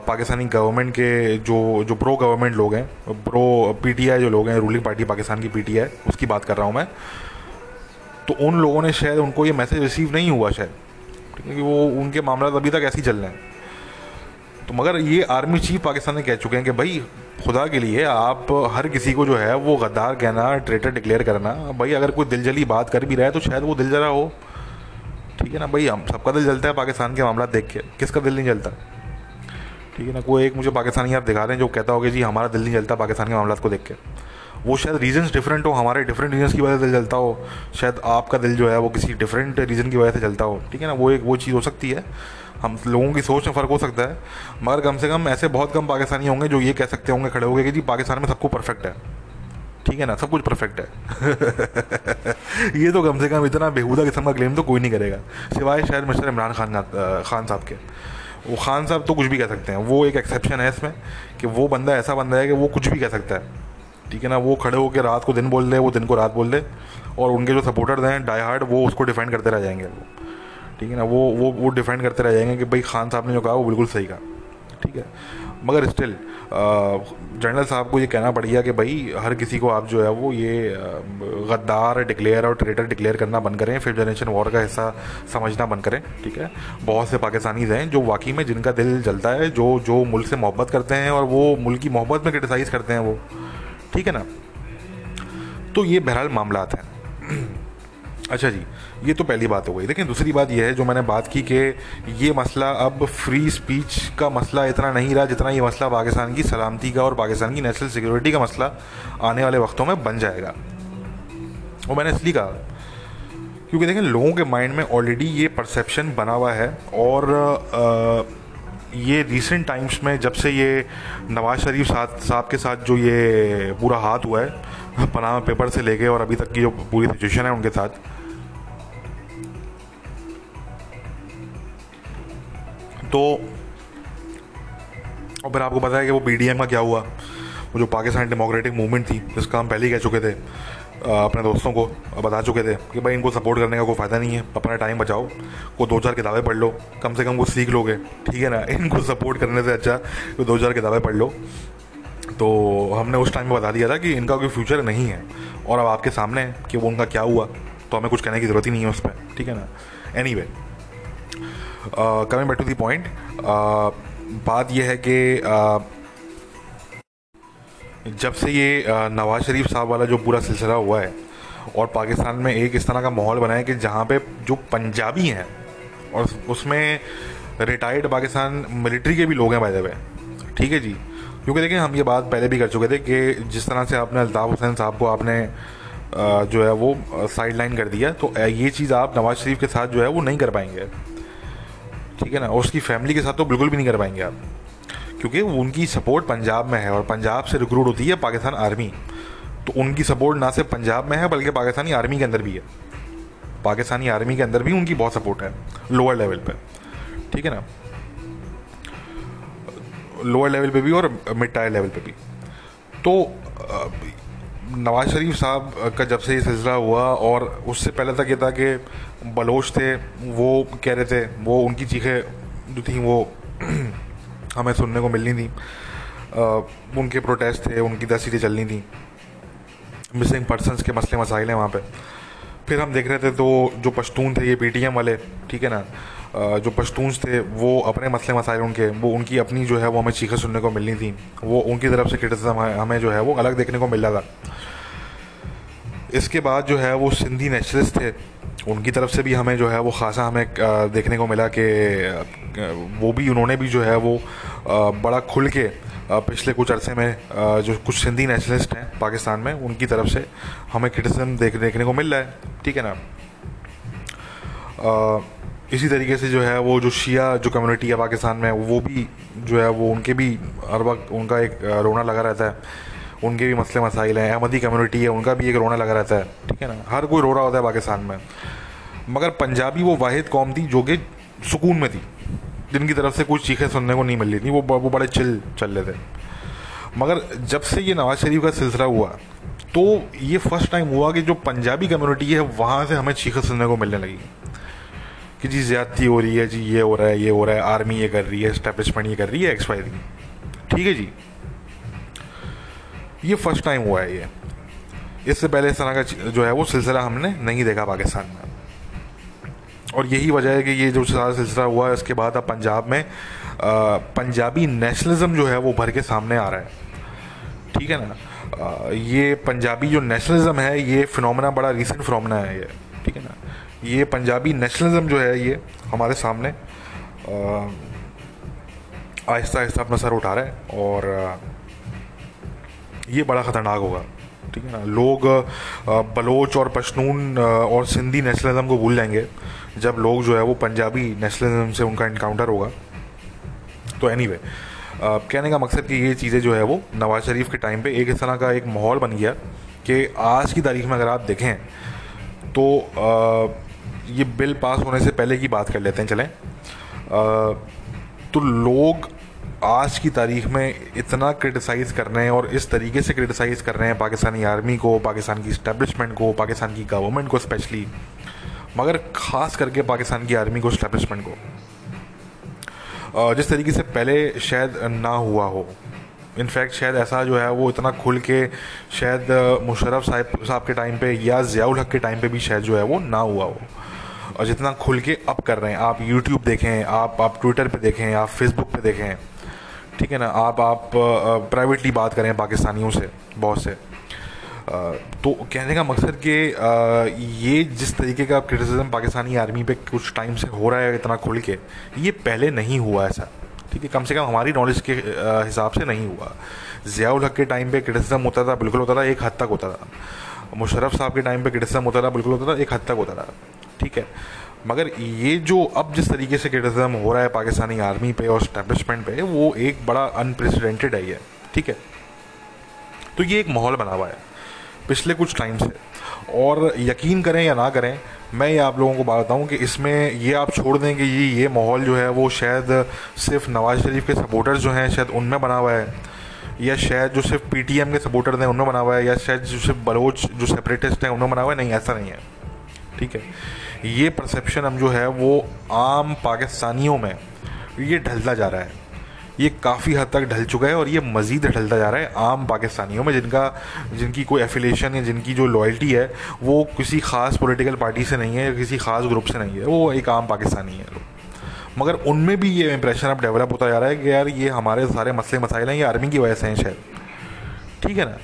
पाकिस्तानी गवर्नमेंट के जो जो प्रो गवर्नमेंट लोग हैं प्रो पीटीआई जो लोग हैं रूलिंग पार्टी पाकिस्तान की पीटीआई उसकी बात कर रहा हूँ मैं। तो उन लोगों ने शायद उनको ये मैसेज रिसीव नहीं हुआ शायद। क्योंकि वो उनके मामला अभी तक ऐसे ही चल रहे हैं। तो मगर ये आर्मी चीफ पाकिस्तान ने कह चुके हैं कि भाई, खुदा के लिए आप हर किसी को जो है वो गद्दार कहना ट्रेटर डिक्लेयर करना। भाई, अगर कोई दिल जली बात कर भी रहा है तो शायद वो दिल जला हो। ठीक है ना भाई, हम सबका दिल जलता है पाकिस्तान के मामला देख के। किसका दिल नहीं जलता? ठीक है ना, कोई एक मुझे पाकिस्तानी आप दिखा रहे हैं जो कहता होगा जी, हमारा दिल नहीं जलता पाकिस्तान के मामला को देख के। वो शायद रीजन्स डिफरेंट हो, हमारे डिफरेंट रीजन्स की वजह से दिल जलता हो। शायद आपका दिल जो है वो किसी डिफरेंट रीजन की वजह से जलता हो। ठीक है ना, वो एक, वो चीज़ हो सकती है। हम लोगों की सोच में फ़र्क हो सकता है, मगर कम से कम ऐसे बहुत कम पाकिस्तानी होंगे जो ये कह सकते होंगे, खड़े होंगे कि जी, पाकिस्तान में सबको परफेक्ट है। ठीक है ना? सब कुछ परफेक्ट है। ये तो कम से कम इतना बेहूदा किस्म का क्लेम तो कोई नहीं करेगा, सिवाय शायद मिस्टर इमरान खान खान साहब के। वो खान साहब तो कुछ भी कह सकते हैं। वो एक एक्सेप्शन है इसमें कि वो बंदा ऐसा बंदा है कि वो कुछ भी कह सकता है। ठीक है ना? वो खड़े होकर रात को दिन बोल दे, वो दिन को रात बोल दे, और उनके जो सपोर्टर्स हैं डाई हार्ड वो उसको डिफेंड करते रह जाएँगे। ठीक है ना? वो वो वो डिफेंड करते रह जाएँगे कि भाई खान साहब ने जो कहा वो बिल्कुल सही कहा। ठीक है? मगर स्टिल जनरल साहब को ये कहना पड़ गया कि भाई हर किसी को आप जो है वो ये गद्दार डिक्लेयर और ट्रेटर डिक्लेयर करना बंद करें फिफ्थ जनरेशन वॉर का हिस्सा समझना बंद करें, ठीक है? बहुत से पाकिस्तानीज हैं जो वाकई में जिनका दिल जलता है, जो जो मुल्क से मोहब्बत करते हैं और वो मुल्क की मोहब्बत में क्रिटिसाइज़ करते हैं वो, ठीक है ना? तो ये बहरहाल मामला हैं। अच्छा जी ये तो पहली बात हो गई। लेकिन दूसरी बात यह है जो मैंने बात की कि ये मसला अब फ्री स्पीच का मसला इतना नहीं रहा जितना ये मसला पाकिस्तान की सलामती का और पाकिस्तान की नेशनल सिक्योरिटी का मसला आने वाले वक्तों में बन जाएगा। वो मैंने इसलिए कहा क्योंकि देखें लोगों के माइंड में ऑलरेडी ये परसेप्शन बना हुआ है और आ, ये रिसेंट टाइम्स में जब से ये नवाज़ शरीफ साथ साहब के साथ जो ये पूरा हाथ हुआ है पनामा पेपर से लेके और अभी तक की जो पूरी सिचुएशन है उनके साथ तो और फिर आपको पता है कि वो पी का क्या हुआ? वो जो पाकिस्तान डेमोक्रेटिक मूवमेंट थी जिसका हम पहले ही कह चुके थे अपने दोस्तों को बता चुके थे कि भाई इनको सपोर्ट करने का कोई फ़ायदा नहीं है अपना टाइम बचाओ को दो चार किताबें पढ़ लो कम से कम वो सीख लोगे ठीक है ना? इनको सपोर्ट करने से अच्छा कोई दो चार किताबें पढ़ लो। तो हमने उस टाइम में बता दिया था कि इनका कोई फ्यूचर नहीं है और अब आपके सामने है कि वो उनका क्या हुआ तो हमें कुछ कहने की ज़रूरत ही नहीं है उस पर ठीक है ना? Any anyway, coming back to the point बात यह है कि uh, जब से ये uh, नवाज़ शरीफ साहब वाला जो पूरा सिलसिला हुआ है और पाकिस्तान में एक इस तरह का माहौल बना है कि जहाँ पे जो पंजाबी हैं और उसमें रिटायर्ड पाकिस्तान मिलिट्री के भी लोग हैं बाय द ठीक है जी? क्योंकि देखिए हम ये बात पहले भी कर चुके थे कि जिस तरह से आपने अल्ताफ़ हुसैन साहब को आपने uh, जो है वो साइड लाइन कर दिया तो ये चीज़ आप नवाज़ शरीफ के साथ जो है वो नहीं कर पाएँगे। ठीक है ना? और उसकी फैमिली के साथ तो बिल्कुल भी नहीं कर पाएँगे आप। क्योंकि उनकी सपोर्ट पंजाब में है और पंजाब से रिक्रूट होती है पाकिस्तान आर्मी तो उनकी सपोर्ट ना सिर्फ़ पंजाब में है, बल्कि पाकिस्तानी आर्मी के अंदर भी है। पाकिस्तानी आर्मी के अंदर भी उनकी बहुत सपोर्ट है लोअर लेवल पर ठीक है ना? लोअर लेवल पे भी और मिड टायर लेवल पे भी। तो नवाज़ शरीफ साहब का जब से ये सिलसिला हुआ और उससे पहले तक ये था कि बलोच थे वो कह रहे थे वो उनकी चीखें जो थी वो हमें सुनने को मिलनी थी। आ, उनके प्रोटेस्ट थे उनकी दस सीटें चलनी थी। मिसिंग पर्सनस के मसले मसाइल हैं वहाँ पे। फिर हम देख रहे थे तो जो पश्तून थे ये पी वाले ठीक है ना? जो पश्तून्स थे, वो अपने मसले मसाइल उनके, वो उनकी अपनी जो है, वो हमें चीखें सुनने को मिलनी थी। वो उनकी तरफ़ से क्रिटिसिज्म हमें जो है, वो अलग देखने को मिल रहा था। इसके बाद जो है, वो सिंधी नेशनलिस्ट थे। उनकी तरफ़ से भी हमें जो है, वो ख़ासा हमें देखने को मिला कि वो भी, उन्होंने भी जो है, वो बड़ा खुल के पिछले कुछ अरसे में जो कुछ सिंधी नेशनलिस्ट हैं, पाकिस्तान में, उनकी तरफ़ से हमें क्रिटिसिज्म देख, देखने को मिल रहा है। ठीक है ना? इसी तरीके से जो है वो जो शिया, जो कम्युनिटी है पाकिस्तान में वो भी जो है वो उनके भी हर वक्त उनका एक रोना लगा रहता है। उनके भी मसले मसाइल हैं, अहमदी कम्युनिटी है, उनका भी एक रोना लगा रहता है, ठीक है ना? हर कोई रो रहा होता है पाकिस्तान में मगर पंजाबी वो वाहिद कौम थी जो कि सुकून में थी। जिनकी तरफ़ से कुछ चीखें सुनने को नहीं मिल रही थी, वो वो बड़े चिल चल रहे थे। मगर जब से ये नवाज़ शरीफ का सिलसिला हुआ तो ये फ़र्स्ट टाइम हुआ कि जो पंजाबी कम्युनिटी है, वहाँ से हमें चीखें सुनने को मिलने लगी। कि जी ज़्यादती हो रही है जी ये हो रहा है ये हो रहा है आर्मी ये कर रही है स्टैब्लिशमेंट ये कर रही है एक्स एक्सपायरी ठीक है जी? ये फ़र्स्ट टाइम हुआ है ये। इससे पहले इस तरह का जो है वो सिलसिला हमने नहीं देखा पाकिस्तान में। और यही वजह है कि ये जो सारा सिलसिला हुआ है उसके बाद अब पंजाब में आ, पंजाबी नेशनलिज्म जो है वो भर के सामने आ रहा है। ठीक है ना? आ, ये पंजाबी जो नेशनलिज्म है ये फिनोमेना बड़ा रिसेंट फिनोमेना है ये। ठीक है ना? ये पंजाबी नेशनलिज्म जो है ये हमारे सामने आहिस्ता आहिस्ता अपना सर उठा रहा है और ये बड़ा ख़तरनाक होगा ठीक है ना? लोग बलोच और पशनून और सिंधी नेशनलिज्म को भूल जाएँगे जब लोग जो है वो पंजाबी नेशनलिज्म से उनका इनकाउंटर होगा। तो एनी anyway, कहने का मकसद कि ये चीज़ें जो है वो नवाज़ शरीफ के टाइम पे एक इस तरह का एक माहौल बन गया कि आज की तारीख में अगर आप देखें तो आ, ये बिल पास होने से पहले की बात कर लेते हैं, चलें। तो लोग आज की तारीख में इतना क्रिटिसाइज़ कर रहे हैं और इस तरीके से क्रिटिसाइज़ कर रहे हैं पाकिस्तानी आर्मी को, पाकिस्तान की इस्टेब्लिशमेंट को, पाकिस्तान की गवर्नमेंट को स्पेशली मगर ख़ास करके पाकिस्तान की आर्मी को इस्टेब्लिशमेंट को। जिस तरीके से पहले शायद ना हुआ हो। इनफैक्ट शायद ऐसा जो है वो इतना खुल के शायद मुशरफ साहब साहब के टाइम पे या ज़ियाउल हक के टाइम पे भी शायद जो है वो ना हुआ हो। और जितना खुल के अब कर रहे हैं। आप यूट्यूब देखें, आप आप ट्विटर पे देखें, आप फेसबुक पे देखें, ठीक है ना? आप आप प्राइवेटली बात करें पाकिस्तानियों से, बहुत से। तो कहने का मकसद कि ये जिस तरीके का क्रिटिसिज्म पाकिस्तानी आर्मी पे कुछ टाइम से हो रहा है इतना खुल के, ये पहले नहीं हुआ ऐसा, ठीक है? कम से कम हमारी नॉलेज के हिसाब से नहीं हुआ। ज़ियाउल हक के टाइम पे क्रिटिसिज्म होता था, बिल्कुल होता था, एक हद तक होता था। मुशरफ साहब के टाइम पे क्रिटिसिज्म होता था, बिल्कुल होता था, एक हद तक होता था। ठीक है। मगर ये जो अब जिस तरीके से क्रिटिसिज्म हो रहा है पाकिस्तानी आर्मी पे और स्टैब्लिशमेंट पे, वो एक बड़ा अनप्रेसिडेंटेड है ठीक है। तो ये एक माहौल बना हुआ है, पिछले कुछ टाइम से। और यकीन करें या ना करें, मैं ये आप लोगों को बात बताऊँ कि इसमें ये आप छोड़ दें कि ये ये माहौल जो है वो शायद सिर्फ़ नवाज़ शरीफ के सपोर्टर्स जो हैं, शायद उनमें बना हुआ है, या शायद जो सिर्फ़ पीटीएम के सपोर्टर्स हैं, उनमें बना हुआ है, या शायद जो सिर्फ़ बलोच, जो सेपरेटिस्ट हैं, उनमें बना हुआ है, नहीं, ऐसा नहीं है, ठीक है। ये परसेप्शन हम जो है वो आम पाकिस्तानियों में ये ढलता जा रहा है। ये काफ़ी हद तक ढल चुका है और ये मज़ीद ढलता जा रहा है आम पाकिस्तानियों में जिनका, जिनकी कोई एफिलेशन या जिनकी जो लॉयल्टी है, वो किसी ख़ास पॉलिटिकल पार्टी से नहीं है या किसी ख़ास ग्रुप से नहीं है। वो एक आम पाकिस्तानी है मगर उनमें भी ये इंप्रेशन अब डेवलप होता जा रहा है कि यार ये हमारे सारे मसले मसाइल हैं, ये आर्मी की वजह से हैं शायद। ठीक है ना?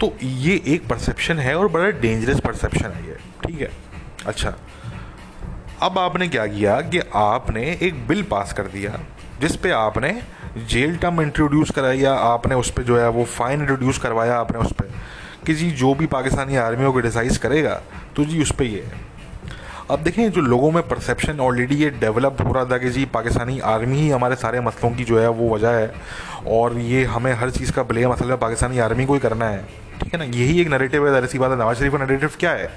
तो ये एक परसेप्शन है और बड़ा डेंजरस परसेप्शन है ये। ठीक है? अच्छा। अब आपने क्या किया कि आपने एक बिल पास कर दिया, जिस पे आपने जेल टर्म इंट्रोड्यूस कराया आपने उस पर जो है वो फाइन इंट्रोड्यूस करवाया आपने उस पर कि जी, जो भी पाकिस्तानी आर्मी को क्रिटिसाइज़ करेगा तो जी उस पर ये है। अब देखें जो लोगों में परसेप्शन ऑलरेडी ये डेवलप हो रहा था कि जी, पाकिस्तानी आर्मी ही हमारे सारे मसलों की जो है वो वजह है, और ये हमें हर चीज़ का ब्लेम असल में पाकिस्तानी आर्मी को ही करना है। ठीक है ना? यही एक नरेटिव है ऐसी बात है, नवाज़ शरीफ का नरेटिव क्या है?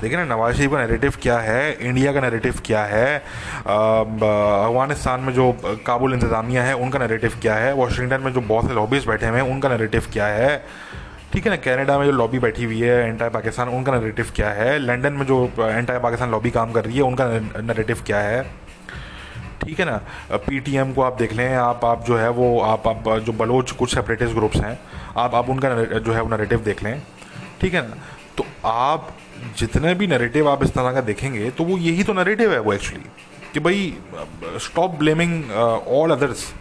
देखिए ना, नवाज़ शरीफ का नैरेटिव क्या है? इंडिया का नैरेटिव क्या है? अफ़गानिस्तान में जो काबुल इंतज़ामिया है, उनका नैरेटिव क्या है? वाशिंगटन में जो बहुत से लॉबीज बैठे हुए हैं, उनका नैरेटिव क्या है? ठीक है ना कनाडा में जो लॉबी बैठी हुई है एंटाई पाकिस्तान उनका नैरेटिव क्या है? लंदन में जो एंटाई पाकिस्तान लॉबी काम कर रही है, उनका नैरेटिव क्या है? ठीक है ना पीटीएम को आप देख लें, आप आप जो है वो, आप आप जो बलोच कुछ सेपरेटिस्ट ग्रुप्स हैं, आप आप उनका जो है वो नरेटिव देख लें। ठीक है ना तो आप जितने भी नरेटिव आप इस तरह का देखेंगे तो वो यही तो नरेटिव है वो एक्चुअली कि भाई स्टॉप ब्लेमिंग ऑल अदर्स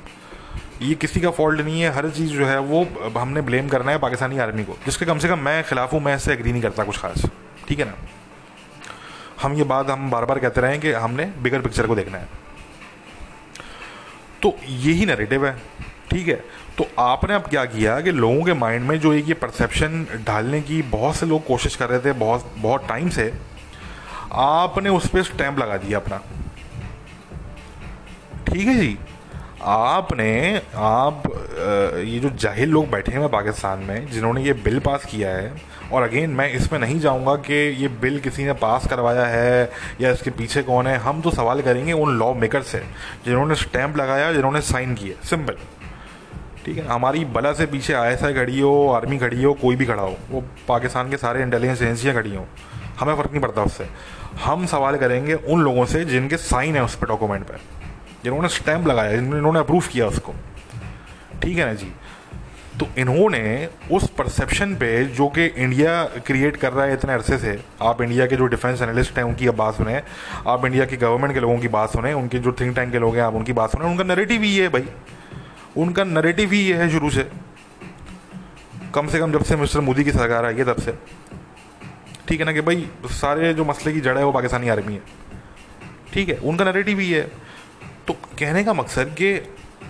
ये किसी का फॉल्ट नहीं है, हर चीज़ जो है वो हमने ब्लेम करना है पाकिस्तानी आर्मी को। जिसके कम से कम मैं खिलाफ हूँ, मैं इससे एग्री नहीं करता कुछ खास। ठीक है ना? हम ये बात हम बार बार कहते रहे हैं कि हमने बिगर पिक्चर को देखना है। तो यही नरेटिव है। ठीक है? तो आपने अब क्या किया कि लोगों के माइंड में जो एक ये परसेप्शन डालने की बहुत से लोग कोशिश कर रहे थे, बहुत बहुत टाइम से, आपने उस पर स्टैंप लगा दिया अपना। ठीक है जी? आपने, आप ये जो जाहिल लोग बैठे हैं पाकिस्तान में, जिन्होंने ये बिल पास किया है, और अगेन मैं इसमें नहीं जाऊँगा कि ये बिल किसी ने पास करवाया है या इसके पीछे कौन है। हम तो सवाल करेंगे उन लॉ मेकर से, जिन्होंने स्टैंप लगाया, जिन्होंने साइन किए सिंपल ठीक है? हमारी बला से पीछे आई एस आई खड़ी हो, आर्मी खड़ी हो, कोई भी खड़ा हो, वो पाकिस्तान के सारे इंटेलिजेंस एजेंसियाँ खड़ी हों। हमें फ़र्क नहीं पड़ता उससे। हम सवाल करेंगे उन लोगों से जिनके साइन है उस पर डॉक्यूमेंट पर जिन्होंने स्टैंप लगाया, जिन्होंने अप्रूव किया उसको। ठीक है ना जी? तो इन्होंने उस परसेप्शन पे जो कि इंडिया क्रिएट कर रहा है इतने अरसे से, आप इंडिया के जो डिफेंस एनालिस्ट हैं, उनकी अब बात सुने, आप इंडिया की गवर्नमेंट के लोगों की बात सुने, उनके जो थिंक टैंक के लोग हैं, आप उनकी बात सुने, उनका नरेटिव ही है भाई। उनका नरेटिव ही ये है शुरू से। कम से कम जब से मिस्टर मोदी की सरकार आई है तब से। ठीक है ना कि भाई, सारे जो मसले की जड़ है वो पाकिस्तानी आर्मी है। ठीक है, उनका नरेटिव ही है। तो कहने का मकसद कि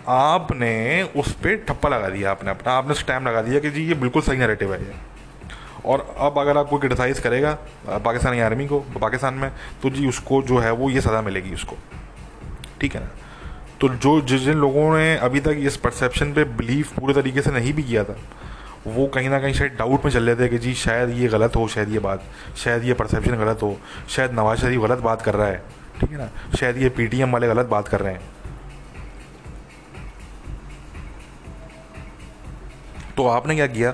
आपने उस पर ठप्पा लगा दिया आपने अपना, आपने स्टैम्प लगा दिया कि जी ये बिल्कुल सही नरेटिव है ये। और अब अगर आप कोई क्रिटिसाइज़ करेगा पाकिस्तानी आर्मी को, पाकिस्तान में तो जी उसको जो है वो ये सज़ा मिलेगी उसको। ठीक है ना? तो जो जिस जिन लोगों ने अभी तक इस परसेप्शन पे बिलीव पूरे तरीके से नहीं भी किया था, वो कहीं ना कहीं शायद डाउट में चल रहे थे कि जी, शायद ये गलत हो, शायद ये बात, शायद ये परसेप्शन गलत हो, शायद नवाज़ शरीफ गलत बात कर रहा है, ठीक है ना? शायद ये पीटीएम वाले गलत बात कर रहे हैं। तो आपने क्या किया?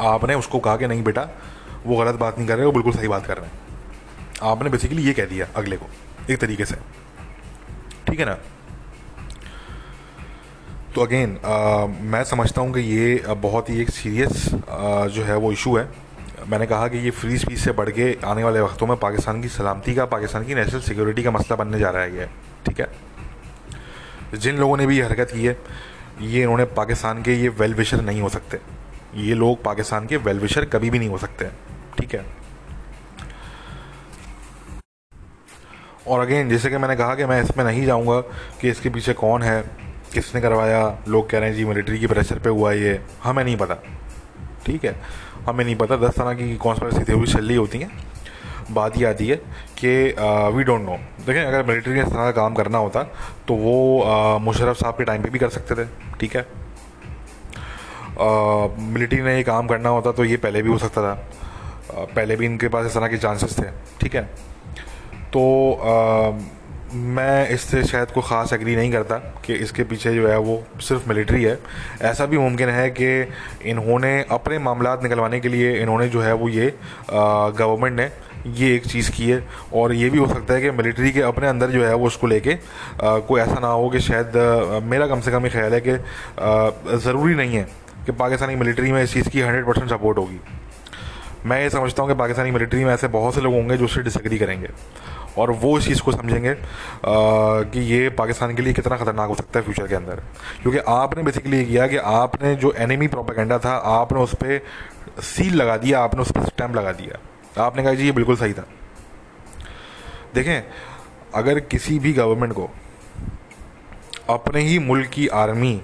आपने उसको कहा कि नहीं बेटा, वो गलत बात नहीं कर रहे, वो बिल्कुल सही बात कर रहे हैं। आपने बेसिकली ये कह दिया अगले को, एक तरीके से। ठीक है ना? तो अगेन मैं समझता हूँ कि ये बहुत ही एक सीरियस जो है वो इशू है। मैंने कहा कि ये फ्री स्पीच से बढ़ के आने वाले वक्तों में पाकिस्तान की सलामती का, पाकिस्तान की नेशनल सिक्योरिटी का मसला बनने जा रहा है ये, ठीक है? जिन लोगों ने भी ये हरकत की है, ये इन्होंने पाकिस्तान के ये वेल विशर नहीं हो सकते। ये लोग पाकिस्तान के वेल विशर कभी भी नहीं हो सकते, ठीक है? और अगेन जैसे कि मैंने कहा कि मैं इसमें नहीं जाऊँगा कि इसके पीछे कौन है किसने करवाया लोग कह रहे हैं जी मिलिट्री की प्रेशर पे हुआ ये। हमें नहीं पता। ठीक है? हमें नहीं पता। दस तरह की कौन कॉन्स्परेसी थ्योरी चल रही होती हैं। बात ये आती है कि वी डोंट नो देखें अगर मिलिट्री ने इस तरह का काम करना होता तो वो मुशरफ साहब के टाइम पे भी कर सकते थे। ठीक है? मिलिट्री ने ये काम करना होता तो ये पहले भी हो सकता था। आ, पहले भी इनके पास इस तरह के चांसेस थे। ठीक है? तो आ, मैं इससे शायद कोई ख़ास एग्री नहीं करता कि इसके पीछे जो है वो सिर्फ़ मिलिट्री है। ऐसा भी मुमकिन है कि इन्होंने अपने मामला निकलवाने के लिए इन्होंने जो है वो ये गवर्नमेंट ने ये एक चीज़ की है। और ये भी हो सकता है कि मिलिट्री के अपने अंदर जो है वो उसको लेके कोई ऐसा ना हो कि शायद मेरा कम से कम ये ख्याल है कि ज़रूरी नहीं है कि पाकिस्तानी मिलिट्री में इस चीज़ की हंड्रेड परसेंट सपोर्ट होगी। मैं ये समझता हूँ कि पाकिस्तानी मिलिट्री में ऐसे बहुत से लोग होंगे जो उससे डिसग्री करेंगे। और वो इस चीज़ को समझेंगे कि ये पाकिस्तान के लिए कितना ख़तरनाक हो सकता है फ्यूचर के अंदर। क्योंकि आपने बेसिकली ये किया कि आपने जो एनिमी प्रोपेगेंडा था, आपने उस पर सील लगा दिया, आपने उस पर स्टैम्प लगा दिया। आपने कहा, जी, ये बिल्कुल सही था। देखें, अगर किसी भी गवर्नमेंट को अपने ही मुल्क की आर्मी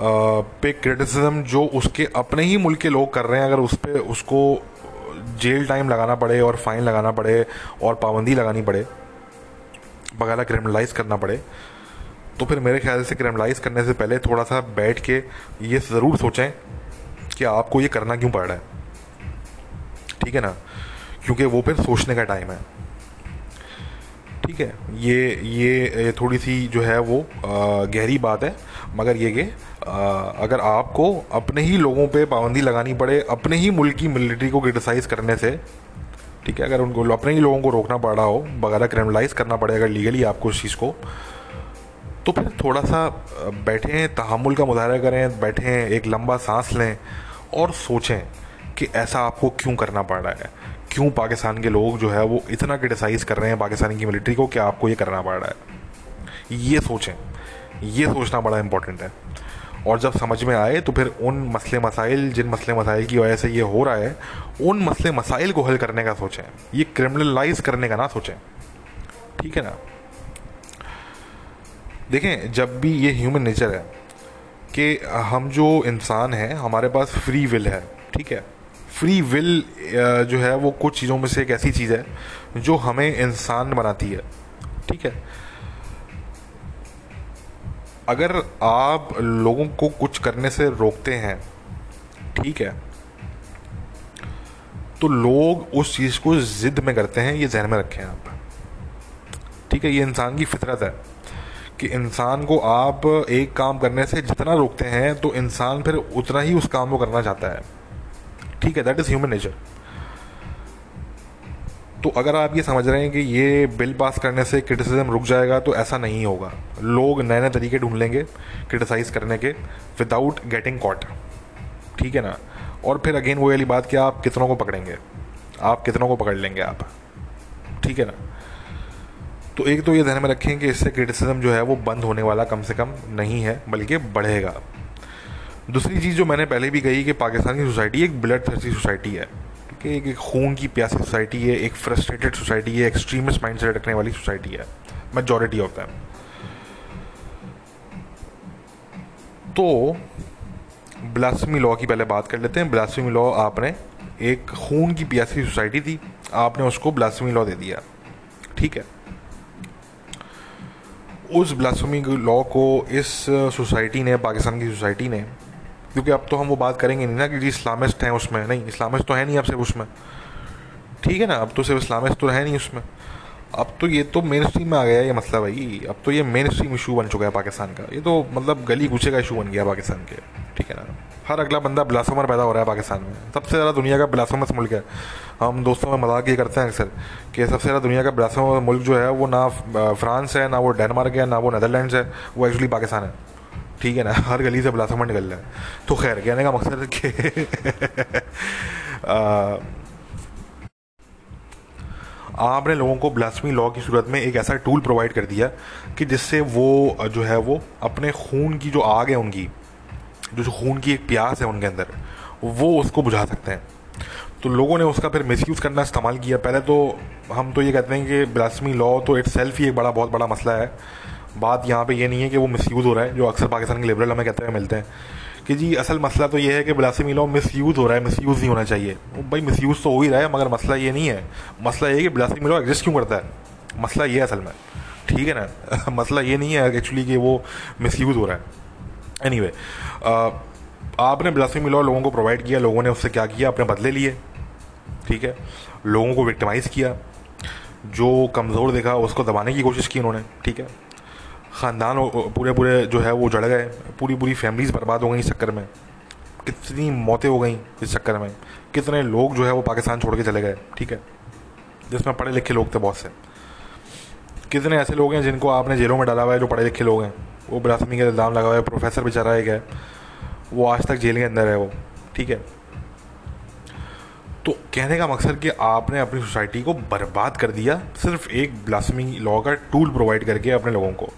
पे क्रिटिसिज्म जो उसके अपने ही मुल्क के लोग कर रहे हैं, अगर उस पर उसको जेल टाइम लगाना पड़े और फाइन लगाना पड़े और पाबंदी लगानी पड़े, बगैर क्रिमिनलाइज करना पड़े तो फिर मेरे ख्याल से क्रिमिनलाइज करने से पहले थोड़ा सा बैठ के ये ज़रूर सोचें कि आपको ये करना क्यों पड़ रहा है। ठीक है ना? क्योंकि वो फिर सोचने का टाइम है। ठीक है, ये ये थोड़ी सी जो है वो गहरी बात है, मगर ये कि अगर आपको अपने ही लोगों पे पाबंदी लगानी पड़े, अपने ही मुल्क की मिलिट्री को क्रिटिसाइज़ करने से, ठीक है, अगर उनको, अपने ही लोगों को रोकना पड़ हो, बगैर क्रिमिनलाइज करना पड़े, अगर लीगली आपको उस चीज़ को तो फिर थोड़ा सा बैठें, तहमुल का मुजाहरा करें, बैठें, एक लंबा सांस लें, और सोचें कि ऐसा आपको क्यों करना पड़ रहा है? क्यों पाकिस्तान के लोग जो है वो इतना क्रिटिसाइज़ कर रहे हैं पाकिस्तान की मिलिट्री को कि आपको ये करना पड़ रहा है? ये सोचें। ये सोचना बड़ा इंपॉर्टेंट है। और जब समझ में आए तो फिर उन मसले मसाइल, जिन मसले मसाइल की वजह से ये हो रहा है, उन मसले मसाइल को हल करने का सोचें। ये क्रिमिनलाइज करने का ना सोचें। ठीक है ना? देखें, जब भी ये ह्यूमन नेचर है कि हम जो इंसान हैं, हमारे पास फ्री विल है। ठीक है? फ्री विल जो है, वो कुछ चीज़ों में से एक ऐसी चीज़ है जो हमें इंसान बनाती है। ठीक है? अगर आप लोगों को कुछ करने से रोकते हैं, ठीक है तो लोग उस चीज़ को ज़िद में करते हैं, ये जहन में रखें आप। ठीक है? ये इंसान की फितरत है कि इंसान को आप एक काम करने से जितना रोकते हैं तो इंसान फिर उतना ही उस काम को करना चाहता है। ठीक है दैट इज़ ह्यूमन नेचर तो अगर आप ये समझ रहे हैं कि ये बिल पास करने से क्रिटिसिज्म रुक जाएगा तो ऐसा नहीं होगा। लोग नए नए तरीके ढूंढ लेंगे क्रिटिसाइज़ करने के विदाउट गेटिंग कॉट ठीक है ना? और फिर अगेन वो वाली बात कि आप कितनों को पकड़ेंगे? आप कितनों को पकड़ लेंगे आप? ठीक है ना? तो एक तो ये ध्यान में रखें कि इससे क्रिटिसिज्म जो है वो बंद होने वाला कम से कम नहीं है, बल्कि बढ़ेगा। दूसरी चीज़ जो मैंने पहले भी कही कि पाकिस्तान की सोसाइटी एक ब्लड थर्सी सोसाइटी है, ठीक है? एक एक खून की प्यासी सोसाइटी है, एक फ्रस्ट्रेटेड सोसाइटी है एक्सट्रीमिस्ट माइंड सेट रखने वाली सोसाइटी है मेजोरिटी ऑफ़ दैम तो ब्लास्मी लॉ की पहले बात कर लेते हैं। ब्लास्मी लॉ आपने एक खून की प्यासी सोसाइटी थी आपने उसको ब्लास्मी लॉ दे दिया, ठीक है? उस ब्लास्मी लॉ को इस सोसाइटी ने, पाकिस्तान की सोसाइटी ने क्योंकि अब तो हम वो बात करेंगे नहीं ना कि जी इस्लामिस्ट हैं उसमें। नहीं, इस्लामिस्ट तो है नहीं अब सिर्फ़ उसमें। ठीक है ना, अब तो सिर्फ़ इस्लामिस्ट तो है नहीं उसमें। अब तो ये तो मेन स्ट्रीम में आ गया ये मसला भाई अब तो ये मेन स्ट्रीम इशू बन चुका है पाकिस्तान का। ये तो मतलब गली गुचे का इशू बन गया पाकिस्तान के। ठीक है ना, हर अगला बंदा ब्लासमर पैदा हो रहा है पाकिस्तान में। सबसे ज़्यादा दुनिया का ब्लासमस मुल्क है। हम दोस्तों में मज़ाक ये करते हैं अक्सर कि सबसे ज़्यादा दुनिया का ब्लासमर मुल्क जो है वो ना फ्रांस है, ना वो डेनमार्क है, ना वो नदरलैंड है, वो एक्चुअली पाकिस्तान है। ठीक है ना, हर गली से ब्लासमर निकल रहा तो खैर, कहने का मकसद कि आपने लोगों को ब्लास्मी लॉ की सूरत में एक ऐसा टूल प्रोवाइड कर दिया कि जिससे वो जो है वो अपने खून की जो आग है उनकी, जो खून की एक प्यास है उनके अंदर, वो उसको बुझा सकते हैं। तो लोगों ने उसका फिर मिसयूज़ करना इस्तेमाल किया। पहले तो हम तो ये कहते हैं कि ब्लास्मी लॉ तो इट सेल्फ ही एक बड़ा, बहुत बड़ा मसला है। बात यहाँ पे ये नहीं है कि वो मिसयूज़ हो रहा है जो अक्सर पाकिस्तान के लिबरल हमें कहते हुए मिलते हैं। कि जी असल मसला तो ये है कि ब्लासमी लॉ मिस यूज़ हो रहा है मिस यूज़ नहीं होना चाहिए। भाई मिस यूज़ तो हो ही रहा है मगर मसला ये नहीं है। मसला ये है कि ब्लासमी लॉ एग्जिस्ट क्यों करता है? मसला ये है असल में। ठीक है ना? मसला ये नहीं है एक्चुअली कि वो मिस यूज़ हो रहा है। एनी anyway, आपने ब्लासमी लॉ लोगों को प्रोवाइड किया लोगों ने उससे क्या किया? अपने बदले लिए। ठीक है? लोगों को विक्टिमाइज़ किया। जो कमज़ोर देखा उसको दबाने की कोशिश की उन्होंने। ठीक है? ख़ानदान पूरे पूरे जो है वो जड़ गए। पूरी पूरी फैमिलीज़ बर्बाद हो गई इस चक्कर में। कितनी मौतें हो गई इस चक्कर में। कितने लोग जो है वो पाकिस्तान छोड़ के चले गए, ठीक है? जिसमें पढ़े लिखे लोग थे बहुत से। कितने ऐसे लोग हैं जिनको आपने जेलों में डाला हुआ है जो पढ़े लिखे लोग हैं? वो बिलासमी का इल्ज़ाम लगा हुआ है प्रोफेसर बेचारा एक है। वो आज तक जेल के अंदर है वो, ठीक है? तो कहने का मकसद कि आपने अपनी सोसाइटी को बर्बाद कर दिया सिर्फ़ एक ब्लासमी लॉ का टूल प्रोवाइड करके अपने लोगों को।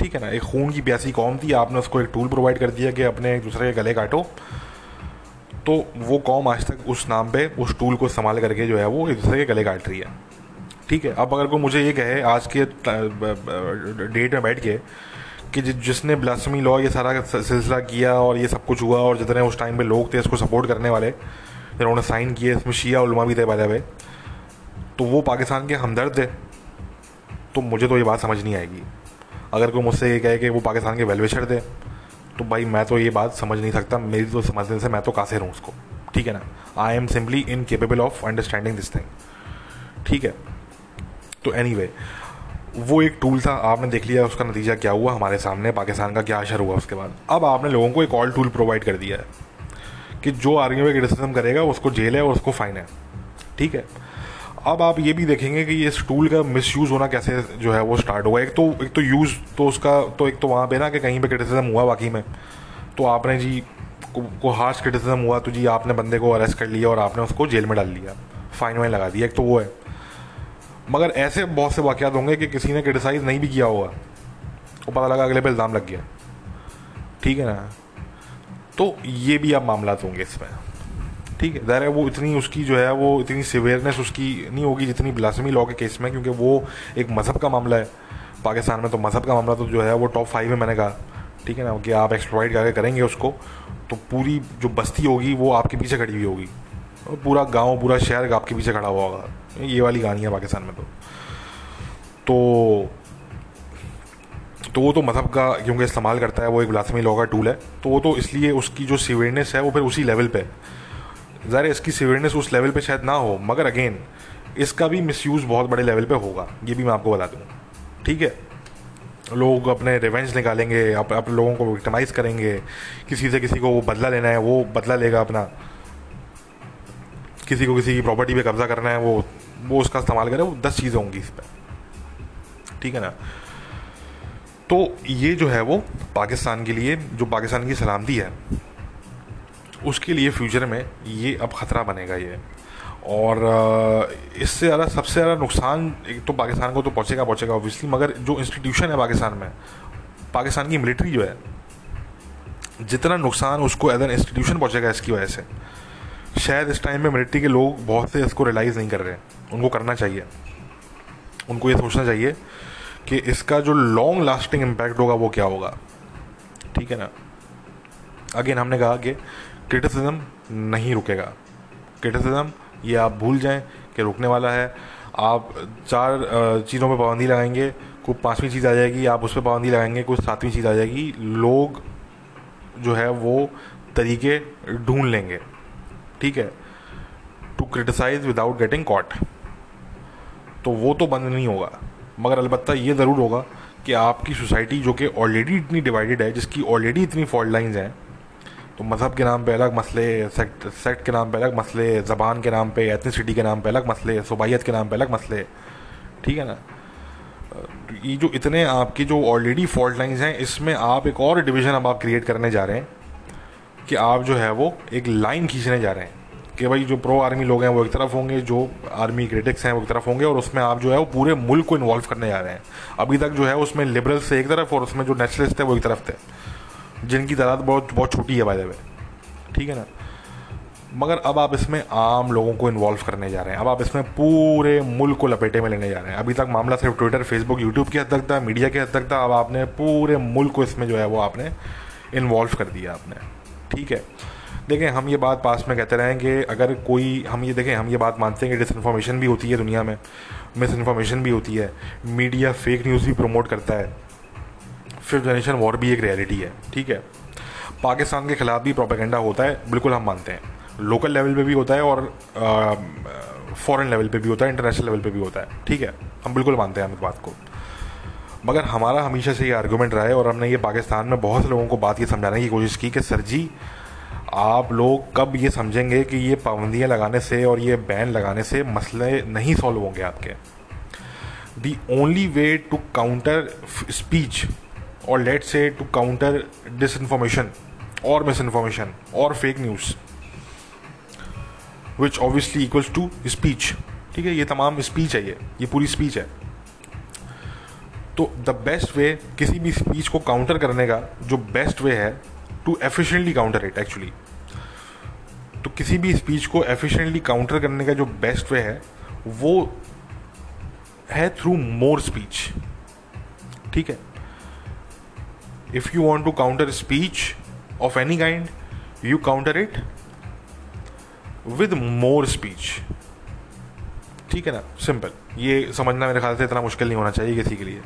ठीक है ना, एक खून की प्यासी कौम थी, आपने उसको एक टूल प्रोवाइड कर दिया कि अपने एक दूसरे के गले काटो। तो वो कौम आज तक उस नाम पे, उस टूल को इस्तेमाल करके जो है वो एक दूसरे के गले काट रही है। ठीक है, अब अगर कोई मुझे ये कहे आज के डेट में बैठ के कि जिसने ब्लासमी लॉ ये सारा सिलसिला किया और ये सब कुछ हुआ और जितने उस टाइम पे लोग थे इसको सपोर्ट करने वाले, जिन्होंने साइन किए इसमें शिया उलमा भी थे बाजा हुए तो वो पाकिस्तान के हमदर्द थे तो मुझे तो ये बात समझ नहीं आएगी। अगर कोई मुझसे ये कहे कि वो पाकिस्तान के वेलविशर थे तो भाई मैं तो ये बात समझ नहीं सकता। मेरी तो समझने से मैं तो कासिर हूँ उसको। ठीक है ना? I am simply incapable of understanding this thing ठीक है? तो एनी anyway, वो एक टूल था। आपने देख लिया उसका नतीजा क्या हुआ हमारे सामने? पाकिस्तान का क्या असर हुआ उसके बाद? अब आपने लोगों को एक ऑल टूल प्रोवाइड कर दिया है कि जो आर्मी आर्ग्यू क्रिटिसिज्म करेगा उसको जेल है और उसको फाइन है। ठीक है? अब आप ये भी देखेंगे कि ये टूल का मिस होना कैसे जो है वो स्टार्ट हुआ एक तो एक तो यूज़ तो उसका तो एक तो वहाँ पे ना कि कहीं पे क्रिटिसिज्म हुआ बाकी में। तो आपने जी को, को हार्श क्रिटिसिज्म हुआ तो जी आपने बंदे को अरेस्ट कर लिया और आपने उसको जेल में डाल लिया फाइन वाइन लगा दिया एक तो वो है। मगर ऐसे बहुत से वाक़ होंगे कि किसी ने क्रिटिसाइज़ नहीं भी किया होगा वो पता लगा अगले पे इल्ज़ाम लग गया। ठीक है ना? तो ये भी अब मामला होंगे इसमें। ठीक है, ज़ाहिर है वो इतनी उसकी जो है, वो इतनी सिवियरनेस उसकी नहीं होगी जितनी ब्लासमी लॉ के केस में, क्योंकि वो एक मज़हब का मामला है। पाकिस्तान में तो मज़हब का मामला तो जो है, वो टॉप फाइव में मैंने कहा। ठीक है ना, कि आप एक्सप्लॉइड करके करेंगे उसको तो पूरी जो बस्ती होगी, वो आपके पीछे खड़ी हुई होगी। पूरा गाँव, पूरा शहर आपके पीछे खड़ा हुआ होगा। ये वाली कहानी है पाकिस्तान में तो। तो तो वो तो मज़हब का क्योंकि इस्तेमाल करता है, वो एक लॉ का टूल है। तो वो तो इसलिए उसकी जो सीवियरनेस है, वो फिर उसी लेवल पे ज़ाहिर इसकी सीवियरनेस उस लेवल पे शायद ना हो मगर अगेन इसका भी मिसयूज़ बहुत बड़े लेवल पे होगा ये भी मैं आपको बता दूँ। ठीक है? लोग अपने रिवेंज निकालेंगे अप, अपने लोगों को विक्टमाइज़ करेंगे किसी से किसी को वो बदला लेना है वो बदला लेगा अपना। किसी को किसी की प्रॉपर्टी पे कब्जा करना है वो वो उसका इस्तेमाल करे वो दस चीज़ें होंगी इस पर ठीक है ना? तो ये जो है वो पाकिस्तान के लिए जो पाकिस्तान की सलामती है उसके लिए फ्यूचर में ये अब ख़तरा बनेगा ये। और इससे ज़्यादा, सबसे ज़्यादा नुकसान एक तो पाकिस्तान को तो पहुँचेगा पहुँचेगा ऑब्वियसली मगर जो इंस्टीट्यूशन है पाकिस्तान में, पाकिस्तान की मिलिट्री जो है, जितना नुकसान उसको एज एन इंस्टीट्यूशन पहुँचेगा इसकी वजह से। शायद इस टाइम में मिलिट्री के लोग बहुत से इसको रियलाइज़ नहीं कर रहे उनको करना चाहिए। उनको ये सोचना चाहिए कि इसका जो लॉन्ग लास्टिंग इम्पैक्ट होगा वो क्या होगा। ठीक है ना? अगेन हमने कहा कि क्रिटिसिज्म नहीं रुकेगा। क्रिटिसिज्म ये आप भूल जाएँ कि रुकने वाला है। आप चार चीज़ों पे पाबंदी लगाएँगे कोई पांचवी चीज़ आ जाएगी, आप उस पर पाबंदी लगाएँगे कोई सातवीं चीज़ आ जाएगी। लोग जो है वो तरीके ढूंढ लेंगे। ठीक है? To criticise without getting caught तो वो तो बंद नहीं होगा। मगर अलबत्ता ये ज़रूर होगा कि आपकी सोसाइटी जो कि ऑलरेडी इतनी डिवाइडेड है, जिसकी ऑलरेडी इतनी फॉल्ट लाइन्स हैं तो मज़हब के नाम पे अलग मसले, सेक्ट सेक्ट के नाम पे अलग मसले, ज़बान के नाम पे, एथनिसिटी के नाम पे अलग मसले सुबाइत के नाम पे अलग मसले। ठीक है ना? ये जो इतने आपके जो ऑलरेडी फॉल्ट लाइन्स हैं, इसमें आप एक और डिवीज़न अब आप क्रिएट करने जा रहे हैं कि आप जो है वो एक लाइन खींचने जा रहे हैं कि भाई जो प्रो आर्मी लोग हैं वो एक तरफ़ होंगे, जो आर्मी क्रिटिक्स हैं वो एक तरफ़ होंगे और उसमें आप जो है वो पूरे मुल्क को इन्वॉल्व करने जा रहे हैं। अभी तक जो है उसमें लिबरल्स से एक तरफ़ और उसमें जो नेशनलिस्ट थे वो एक तरफ़ थे। जिनकी तादाद बहुत बहुत छोटी है बाय द वे ठीक है ना? मगर अब आप इसमें आम लोगों को इन्वॉल्व करने जा रहे हैं। अब आप इसमें पूरे मुल्क को लपेटे में लेने जा रहे हैं। अभी तक मामला सिर्फ़ ट्विटर फेसबुक यूट्यूब की हद तक था मीडिया की हद तक था। अब आपने पूरे मुल्क को इसमें जो है वो आपने इन्वॉल्व कर दिया आपने। ठीक है? देखें, हम ये बात पास में कहते रहें कि अगर कोई, हम ये देखें, हम ये बात मानते हैं कि डिसइन्फॉर्मेशन भी होती है दुनिया में। मिस इन्फॉर्मेशन भी होती है। मीडिया फेक न्यूज़ भी प्रमोट करता है। फिफ्थ जनरेशन वॉर भी एक रियलिटी है, ठीक है। पाकिस्तान के ख़िलाफ़ भी प्रोपेगेंडा होता है, बिल्कुल हम मानते हैं। लोकल लेवल पे भी होता है और फॉरेन लेवल पे भी होता है, इंटरनेशनल लेवल पे भी होता है, ठीक है। हम बिल्कुल मानते हैं हम इस बात को। मगर हमारा हमेशा से ये आर्गूमेंट रहा है और हमने ये पाकिस्तान में बहुत से लोगों को बात ये समझाने की कोशिश की कि, सर जी, आप लोग कब ये समझेंगे कि ये पाबंदियाँ लगाने से और ये बैन लगाने से मसले नहीं सॉल्व होंगे आपके? The only way to counter speech और लेट से टू काउंटर डिस इन्फॉर्मेशन और मिस इन्फॉर्मेशन और fake news which obviously equals to speech ठीक है, ये तमाम स्पीच है ये ये पूरी स्पीच है। तो द बेस्ट वे किसी भी स्पीच को काउंटर करने का जो बेस्ट वे है to efficiently counter it actually तो किसी भी स्पीच को एफिशिएंटली काउंटर करने का जो बेस्ट वे है, वो है थ्रू मोर स्पीच ठीक है? If you want to counter speech of any kind you counter it with more speech ठीक है ना? सिंपल ये समझना मेरे ख्याल से इतना मुश्किल नहीं होना चाहिए किसी के लिए।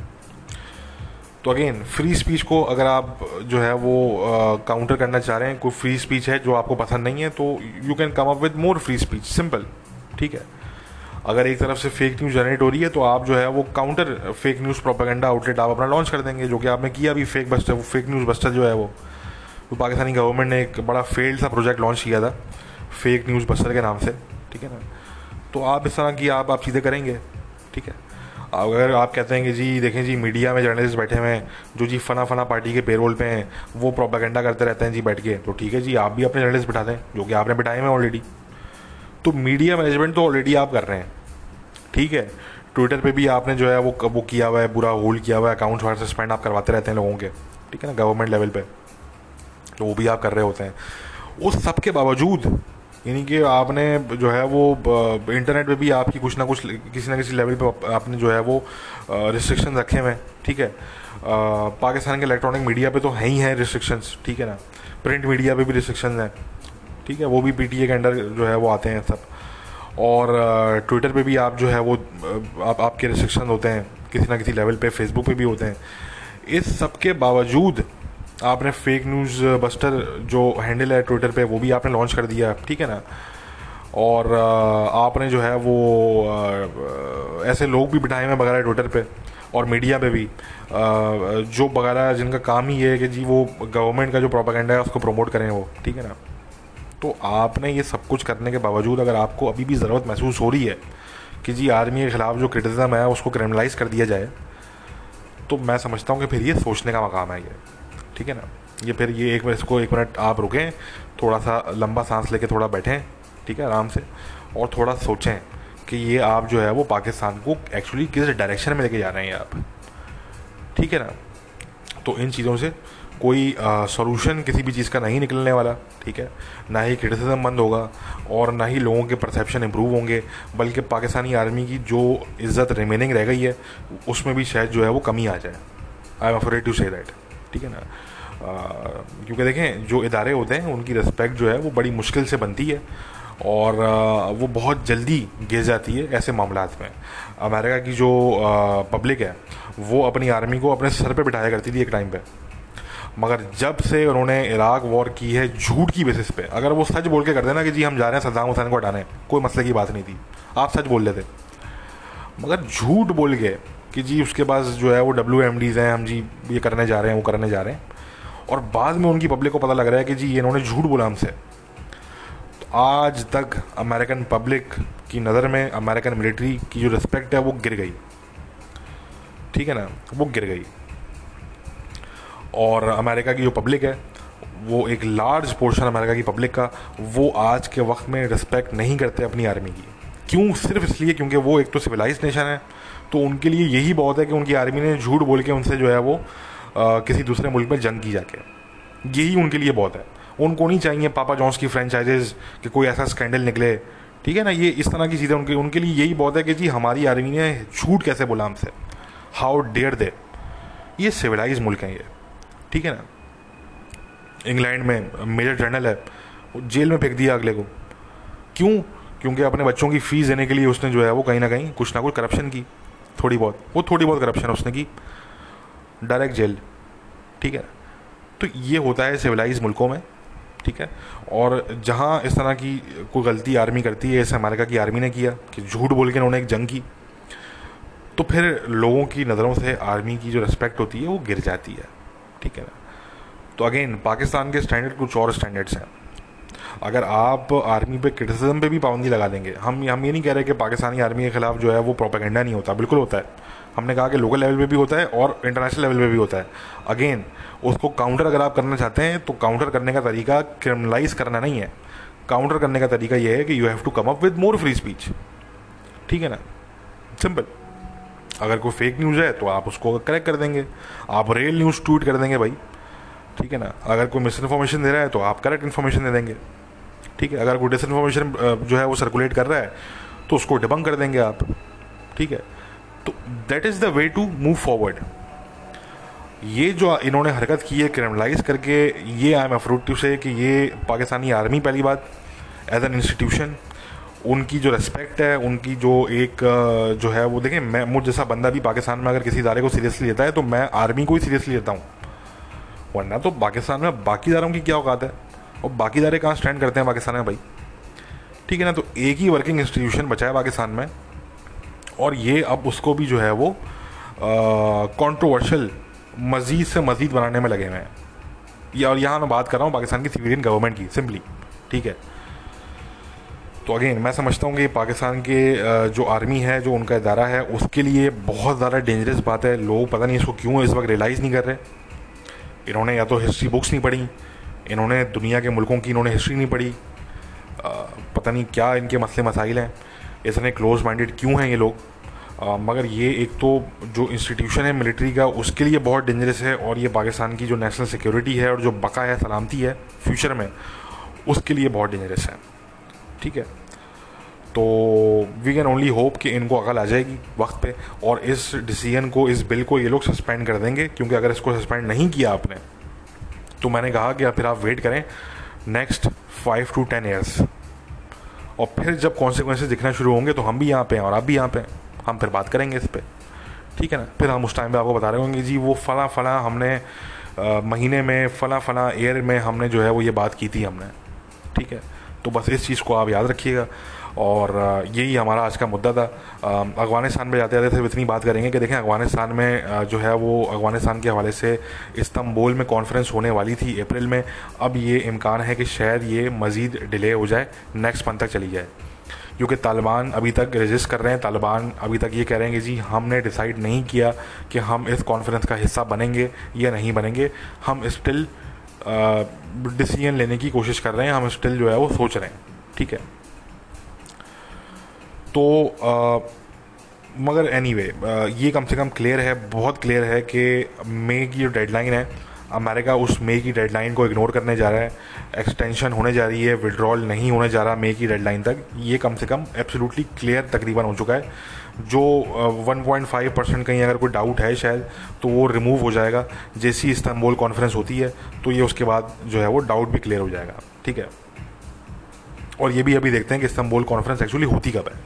तो अगेन फ्री स्पीच को अगर आप जो है वो काउंटर करना चाह रहे हैं, कोई फ्री स्पीच है जो आपको पसंद नहीं है तो you can come up with more free speech simple ठीक है? अगर एक तरफ़ से फेक न्यूज़ जनरेट हो रही है तो आप जो है वो counter fake news propaganda outlet आप अपना लॉन्च कर देंगे, जो कि आपने किया अभी फेक बस्टर वो फेक न्यूज़ बस्टर जो है वो। तो पाकिस्तानी गवर्नमेंट ने एक बड़ा फेल्ड सा प्रोजेक्ट लॉन्च किया था फेक न्यूज़ बस्टर के नाम से, ठीक है ना? तो आप इस तरह की आप आप चीज़ें करेंगे, ठीक है? अगर आप कहते हैं कि जी, देखें जी मीडिया में जर्नलिस्ट बैठे हुए हैं, जो जी फना फना पार्टी के पेरोल पे हैं, वो प्रोपागेंडा करते रहते हैं जी बैठ के तो ठीक है जी, आप भी अपने जर्नलिस्ट बिठा दें, जो कि आपने बिठाए हैं ऑलरेडी तो मीडिया मैनेजमेंट तो ऑलरेडी आप कर रहे हैं। ठीक है? ट्विटर पे भी आपने जो है वो वो किया हुआ है, बुरा होल्ड किया हुआ है अकाउंट्स वगैरह सस्पेंड आप करवाते रहते हैं लोगों के। ठीक है ना? गवर्नमेंट लेवल पे। तो वो भी आप कर रहे होते हैं। उस सब के बावजूद, यानी कि आपने जो है वो इंटरनेट पे भी आपकी कुछ ना कुछ, किसी ना किसी लेवल पे आपने जो है वो रिस्ट्रिक्शन रखे हुए हैं। ठीक है? पाकिस्तान के इलेक्ट्रॉनिक मीडिया पे तो है ही हैं रिस्ट्रिक्शंस ठीक है ना? प्रिंट मीडिया पे भी रिस्ट्रिक्शन हैं। ठीक है, वो भी पीटीए के अंडर जो है वो आते हैं सब। और ट्विटर पे भी आप जो है वो आप, आपके रिस्ट्रिक्शन होते हैं, किसी ना किसी लेवल पे फेसबुक पे भी होते हैं। इस सब के बावजूद आपने फेक न्यूज़ बस्टर जो हैंडल है ट्विटर पे, वो भी आपने लॉन्च कर दिया, ठीक है ना? और आपने जो है वो ऐसे लोग भी बिठाए हुए वगैरह ट्विटर पे और मीडिया पे भी। जो वगैरह जिनका काम ही है कि जी वो गवर्नमेंट का जो प्रोपागेंडा है, उसको प्रमोट करें वो, ठीक है ना? तो आपने ये सब कुछ करने के बावजूद अगर आपको अभी भी ज़रूरत महसूस हो रही है कि जी आर्मी के ख़िलाफ़ जो क्रिटिज़म है, उसको क्रिमिनलाइज कर दिया जाए तो मैं समझता हूँ कि फिर ये सोचने का मकाम है ये। ठीक है ना? ये फिर ये एक इसको एक मिनट आप रुकें थोड़ा सा लंबा सांस लेके थोड़ा बैठें, ठीक है, आराम से, और थोड़ा सोचें कि ये आप जो है, वो पाकिस्तान को एक्चुअली किस डायरेक्शन में लेके जा रहे हैं आप? ठीक है ना? तो इन चीज़ों से कोई सॉल्यूशन किसी भी चीज़ का नहीं निकलने वाला, ठीक है? ना ही क्रिटिसिज्म बंद होगा और ना ही लोगों के परसेप्शन इम्प्रूव होंगे, बल्कि पाकिस्तानी आर्मी की जो इज़्ज़त रिमेनिंग रह गई है, उसमें भी शायद जो है वो कमी आ जाए। I am afraid to say that ठीक है ना? क्योंकि देखें, जो इदारे होते हैं, उनकी रिस्पेक्ट जो है वो बड़ी मुश्किल से बनती है और वो बहुत जल्दी गिर जाती है ऐसे मामला में। अमेरिका की जो पब्लिक है, वो अपनी आर्मी को अपने सर पे बिठाया करती थी एक टाइम पे। मगर जब से उन्होंने इराक वॉर की है, झूठ की बेसिस पे, अगर वो सच बोल के कर देना कि जी हम जा रहे हैं, सद्दाम हुसैन को हटाने, कोई मसले की बात नहीं थी। आप सच बोल लेते। मगर झूठ बोल के कि जी उसके पास जो है वो डब्ल्यू एम डीज़ हैं, हम जी ये करने जा रहे हैं, वो करने जा रहे हैं, और बाद में उनकी पब्लिक को पता लग रहा है कि जी इन्होंने झूठ बोला हमसे। तो आज तक अमेरिकन पब्लिक की नज़र में अमेरिकन मिलिट्री की जो रिस्पेक्ट है, वो गिर गई। ठीक है ना? वो गिर गई। और अमेरिका की जो पब्लिक है वो एक लार्ज पोर्शन अमेरिका की पब्लिक का वो आज के वक्त में रिस्पेक्ट नहीं करते अपनी आर्मी की। क्यों? सिर्फ़ इसलिए क्योंकि वो एक तो सिविलाइज नेशन है तो उनके लिए यही बहुत है कि उनकी आर्मी ने झूठ बोल के उनसे जो है वो आ, किसी दूसरे मुल्क में जंग की जाके। यही उनके लिए बहुत है। उनको नहीं चाहिए पापा जॉन्स की फ्रेंचाइजेज कि कोई ऐसा स्कैंडल निकले। ठीक है ना? ये इस तरह की चीज़ें उनके उनके लिए यही बहुत है कि जी हमारी आर्मी ने झूठ कैसे बोला हमसे? हाउ डेयर दे ये सिविलाइज मुल्क हैं ये। ठीक है ना? इंग्लैंड में मेजर जनरल है। वो जेल में फेंक दिया अगले को। क्यों? क्योंकि अपने बच्चों की फ़ीस देने के लिए उसने जो है वो कहीं ना कहीं कुछ ना कुछ करप्शन की। थोड़ी बहुत। वो थोड़ी बहुत करप्शन उसने की। Direct jail. ठीक है? तो ये होता है सिविलाइज मुल्कों में। ठीक है? और जहाँ इस तरह की कोई गलती आर्मी करती है जैसे अमेरिका की आर्मी ने किया, कि झूठ बोल के उन्होंने एक जंग की तो फिर लोगों की नज़रों से आर्मी की जो रिस्पेक्ट होती है, वो गिर जाती है। ठीक है। तो अगेन पाकिस्तान के स्टैंडर्ड कुछ और स्टैंडर्ड्स हैं। अगर आप आर्मी पे क्रिटिसिज्म पे भी पाबंदी लगा देंगे, हम हम ये नहीं कह रहे कि पाकिस्तानी आर्मी के खिलाफ जो है वो प्रोपेगेंडा नहीं होता, बिल्कुल होता है। हमने कहा कि लोकल लेवल पे भी होता है और इंटरनेशनल लेवल पे भी होता है। अगेन उसको काउंटर अगर आप करना चाहते हैं तो काउंटर करने का तरीका क्रिमिनलाइज करना नहीं है। काउंटर करने का तरीका यह है कि you have to come up with more free speech ठीक है ना? सिंपल अगर कोई फेक न्यूज़ है तो आप उसको करेक्ट कर देंगे। आप रियल न्यूज़ ट्वीट कर देंगे भाई। ठीक है ना? अगर कोई मिस इन्फॉर्मेशन दे रहा है तो आप करेक्ट इन्फॉर्मेशन दे देंगे। ठीक है? अगर कोई डिस इन्फॉर्मेशन जो है वो सर्कुलेट कर रहा है तो उसको डिबंग कर देंगे आप। ठीक है? तो that is the way to move forward ये जो इन्होंने हरकत की है क्रिमिनलाइज करके, ये आई एम अफ्रूट टू से कि ये पाकिस्तानी आर्मी पहली बात एज एन इंस्टीट्यूशन उनकी जो रिस्पेक्ट है, उनकी जो एक जो है वो देखें, मैं, मुझ जैसा बंदा भी पाकिस्तान में अगर किसी इदारे को सीरियसली लेता है तो मैं आर्मी को ही सीरियसली लेता हूँ। वरना तो पाकिस्तान में बाकी इदारों की क्या औकात है? और बाकी इदारे कहाँ स्टैंड करते हैं पाकिस्तान में भाई? ठीक है ना तो एक ही वर्किंग इंस्टीट्यूशन बचा है पाकिस्तान में। और ये अब उसको भी जो है वो कॉन्ट्रोवर्शल मज़ीद से मज़ीद बनाने में लगे हुए हैं। या, और यहाँ मैं बात कर रहा हूँ पाकिस्तान की सिविलियन गवर्नमेंट की सिंपली ठीक है? तो अगेन मैं समझता हूँ कि पाकिस्तान के जो आर्मी है जो उनका इदारा है उसके लिए बहुत ज़्यादा डेंजरस बात है। लोग पता नहीं इसको क्यों इस वक्त रियलाइज़ नहीं कर रहे। इन्होंने या तो हिस्ट्री बुक्स नहीं पढ़ी इन्होंने दुनिया के मुल्कों की इन्होंने हिस्ट्री नहीं पढ़ी। पता नहीं क्या इनके मसले मसाइल हैं। इतने क्लोज माइंडेड क्यों हैं ये लोग? आ, मगर ये एक तो जो इंस्टीट्यूशन है मिलिट्री का उसके लिए बहुत डेंजरस है और ये पाकिस्तान की जो नेशनल सिक्योरिटी है और जो बका है सलामती है फ्यूचर में उसके लिए बहुत डेंजरस है। ठीक है? तो वी कैन ओनली होप कि इनको अकल आ जाएगी वक्त पे और इस डिसीज़न को इस बिल को ये लोग सस्पेंड कर देंगे क्योंकि अगर इसको सस्पेंड नहीं किया आपने तो मैंने कहा कि फिर आप वेट करें next five to ten years और फिर जब कॉन्सिक्वेंसेज दिखना शुरू होंगे तो हम भी यहाँ पे हैं और आप भी यहाँ पे हैं। हम फिर बात करेंगे इस पर ठीक है ना? फिर हम उस टाइम पे आपको बता रहे होंगे जी वो फला फला हमने आ, महीने में फला फला एयर में हमने जो है वो ये बात की थी हमने। ठीक है? तो बस इस चीज़ को आप याद रखिएगा। और यही हमारा आज का मुद्दा था। अफ़गानिस्तान में जाते जाते सिर्फ़ इतनी बात करेंगे कि देखें, अफ़गानिस्तान में जो है वो अफ़गानिस्तान के हवाले से इस्तंबुल में कॉन्फ्रेंस होने वाली थी अप्रैल में। अब ये इम्कान है कि शायद ये मज़ीद डिले हो जाए नेक्स्ट मंथ तक चली जाए। क्योंकि तालिबान अभी तक रजिस्ट कर रहे हैं। तालिबान अभी तक ये कह रहे हैं कि जी, हमने डिसाइड नहीं किया कि हम इस कॉन्फ्रेंस का हिस्सा बनेंगे या नहीं बनेंगे। हम स्टिल डिसीज़न लेने की कोशिश कर रहे हैं हम स्टिल जो है वो सोच रहे हैं ठीक है? तो आ, मगर एनी anyway, ये कम से कम क्लियर है बहुत क्लियर है कि मे की जो डेडलाइन है अमेरिका उस मे की डेडलाइन को इग्नोर करने जा रहा है एक्सटेंशन होने जा रही है विड्रॉल नहीं होने जा रहा मे की डेडलाइन तक ये कम से कम एब्सोल्युटली क्लियर तकरीबन हो चुका है। जो 1.5 परसेंट कहीं अगर कोई डाउट है शायद तो वो रिमूव हो जाएगा। जैसी इस्तांबुल कॉन्फ्रेंस होती है तो ये उसके बाद जो है वो डाउट भी क्लियर हो जाएगा। ठीक है? और ये भी अभी देखते हैं कि इस्तांबुल कॉन्फ्रेंस एक्चुअली होती कब है।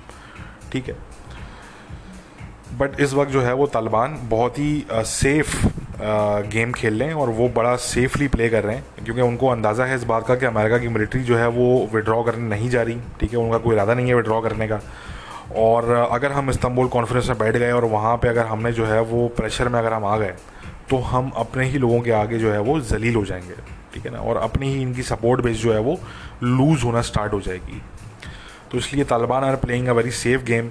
ठीक है? बट इस वक्त जो है वो तालिबान बहुत ही सेफ़ गेम खेल रहे हैं और वो बड़ा सेफली प्ले कर रहे हैं। क्योंकि उनको अंदाज़ा है इस बात का कि अमेरिका की मिलिट्री जो है वो विड्रॉ करने नहीं जा रही। ठीक है? उनका कोई इरादा नहीं है विड्रॉ करने का। और अगर हम इस्तंबुल कॉन्फ्रेंस में बैठ गए और वहाँ पे अगर हमने जो है वो प्रेशर में अगर हम आ गए तो हम अपने ही लोगों के आगे जो है वो जलील हो जाएँगे, ठीक है ना? और अपनी ही इनकी सपोर्ट बेस जो है वो लूज़ होना स्टार्ट हो जाएगी। तो इसलिए Taliban are playing a very safe game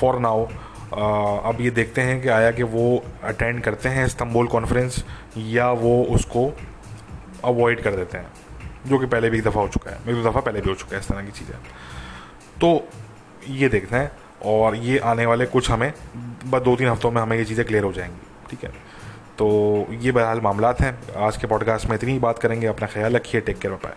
for now अब ये देखते हैं कि आया कि वो अटेंड करते हैं इस्तंबुल कॉन्फ्रेंस या वो उसको अवॉइड कर देते हैं, जो कि पहले भी एक दफ़ा हो चुका है। एक दफ़ा पहले भी हो चुका है इस तरह की चीज़ें। तो ये देखते हैं और ये आने वाले कुछ हमें, बस दो तीन हफ्तों में हमें ये चीज़ें क्लियर हो जाएँगी, ठीक है? तो ये बहरहाल मामला हैं। आज के पॉडकास्ट में इतनी ही बात करेंगे। अपना ख्याल रखिए। Take care bye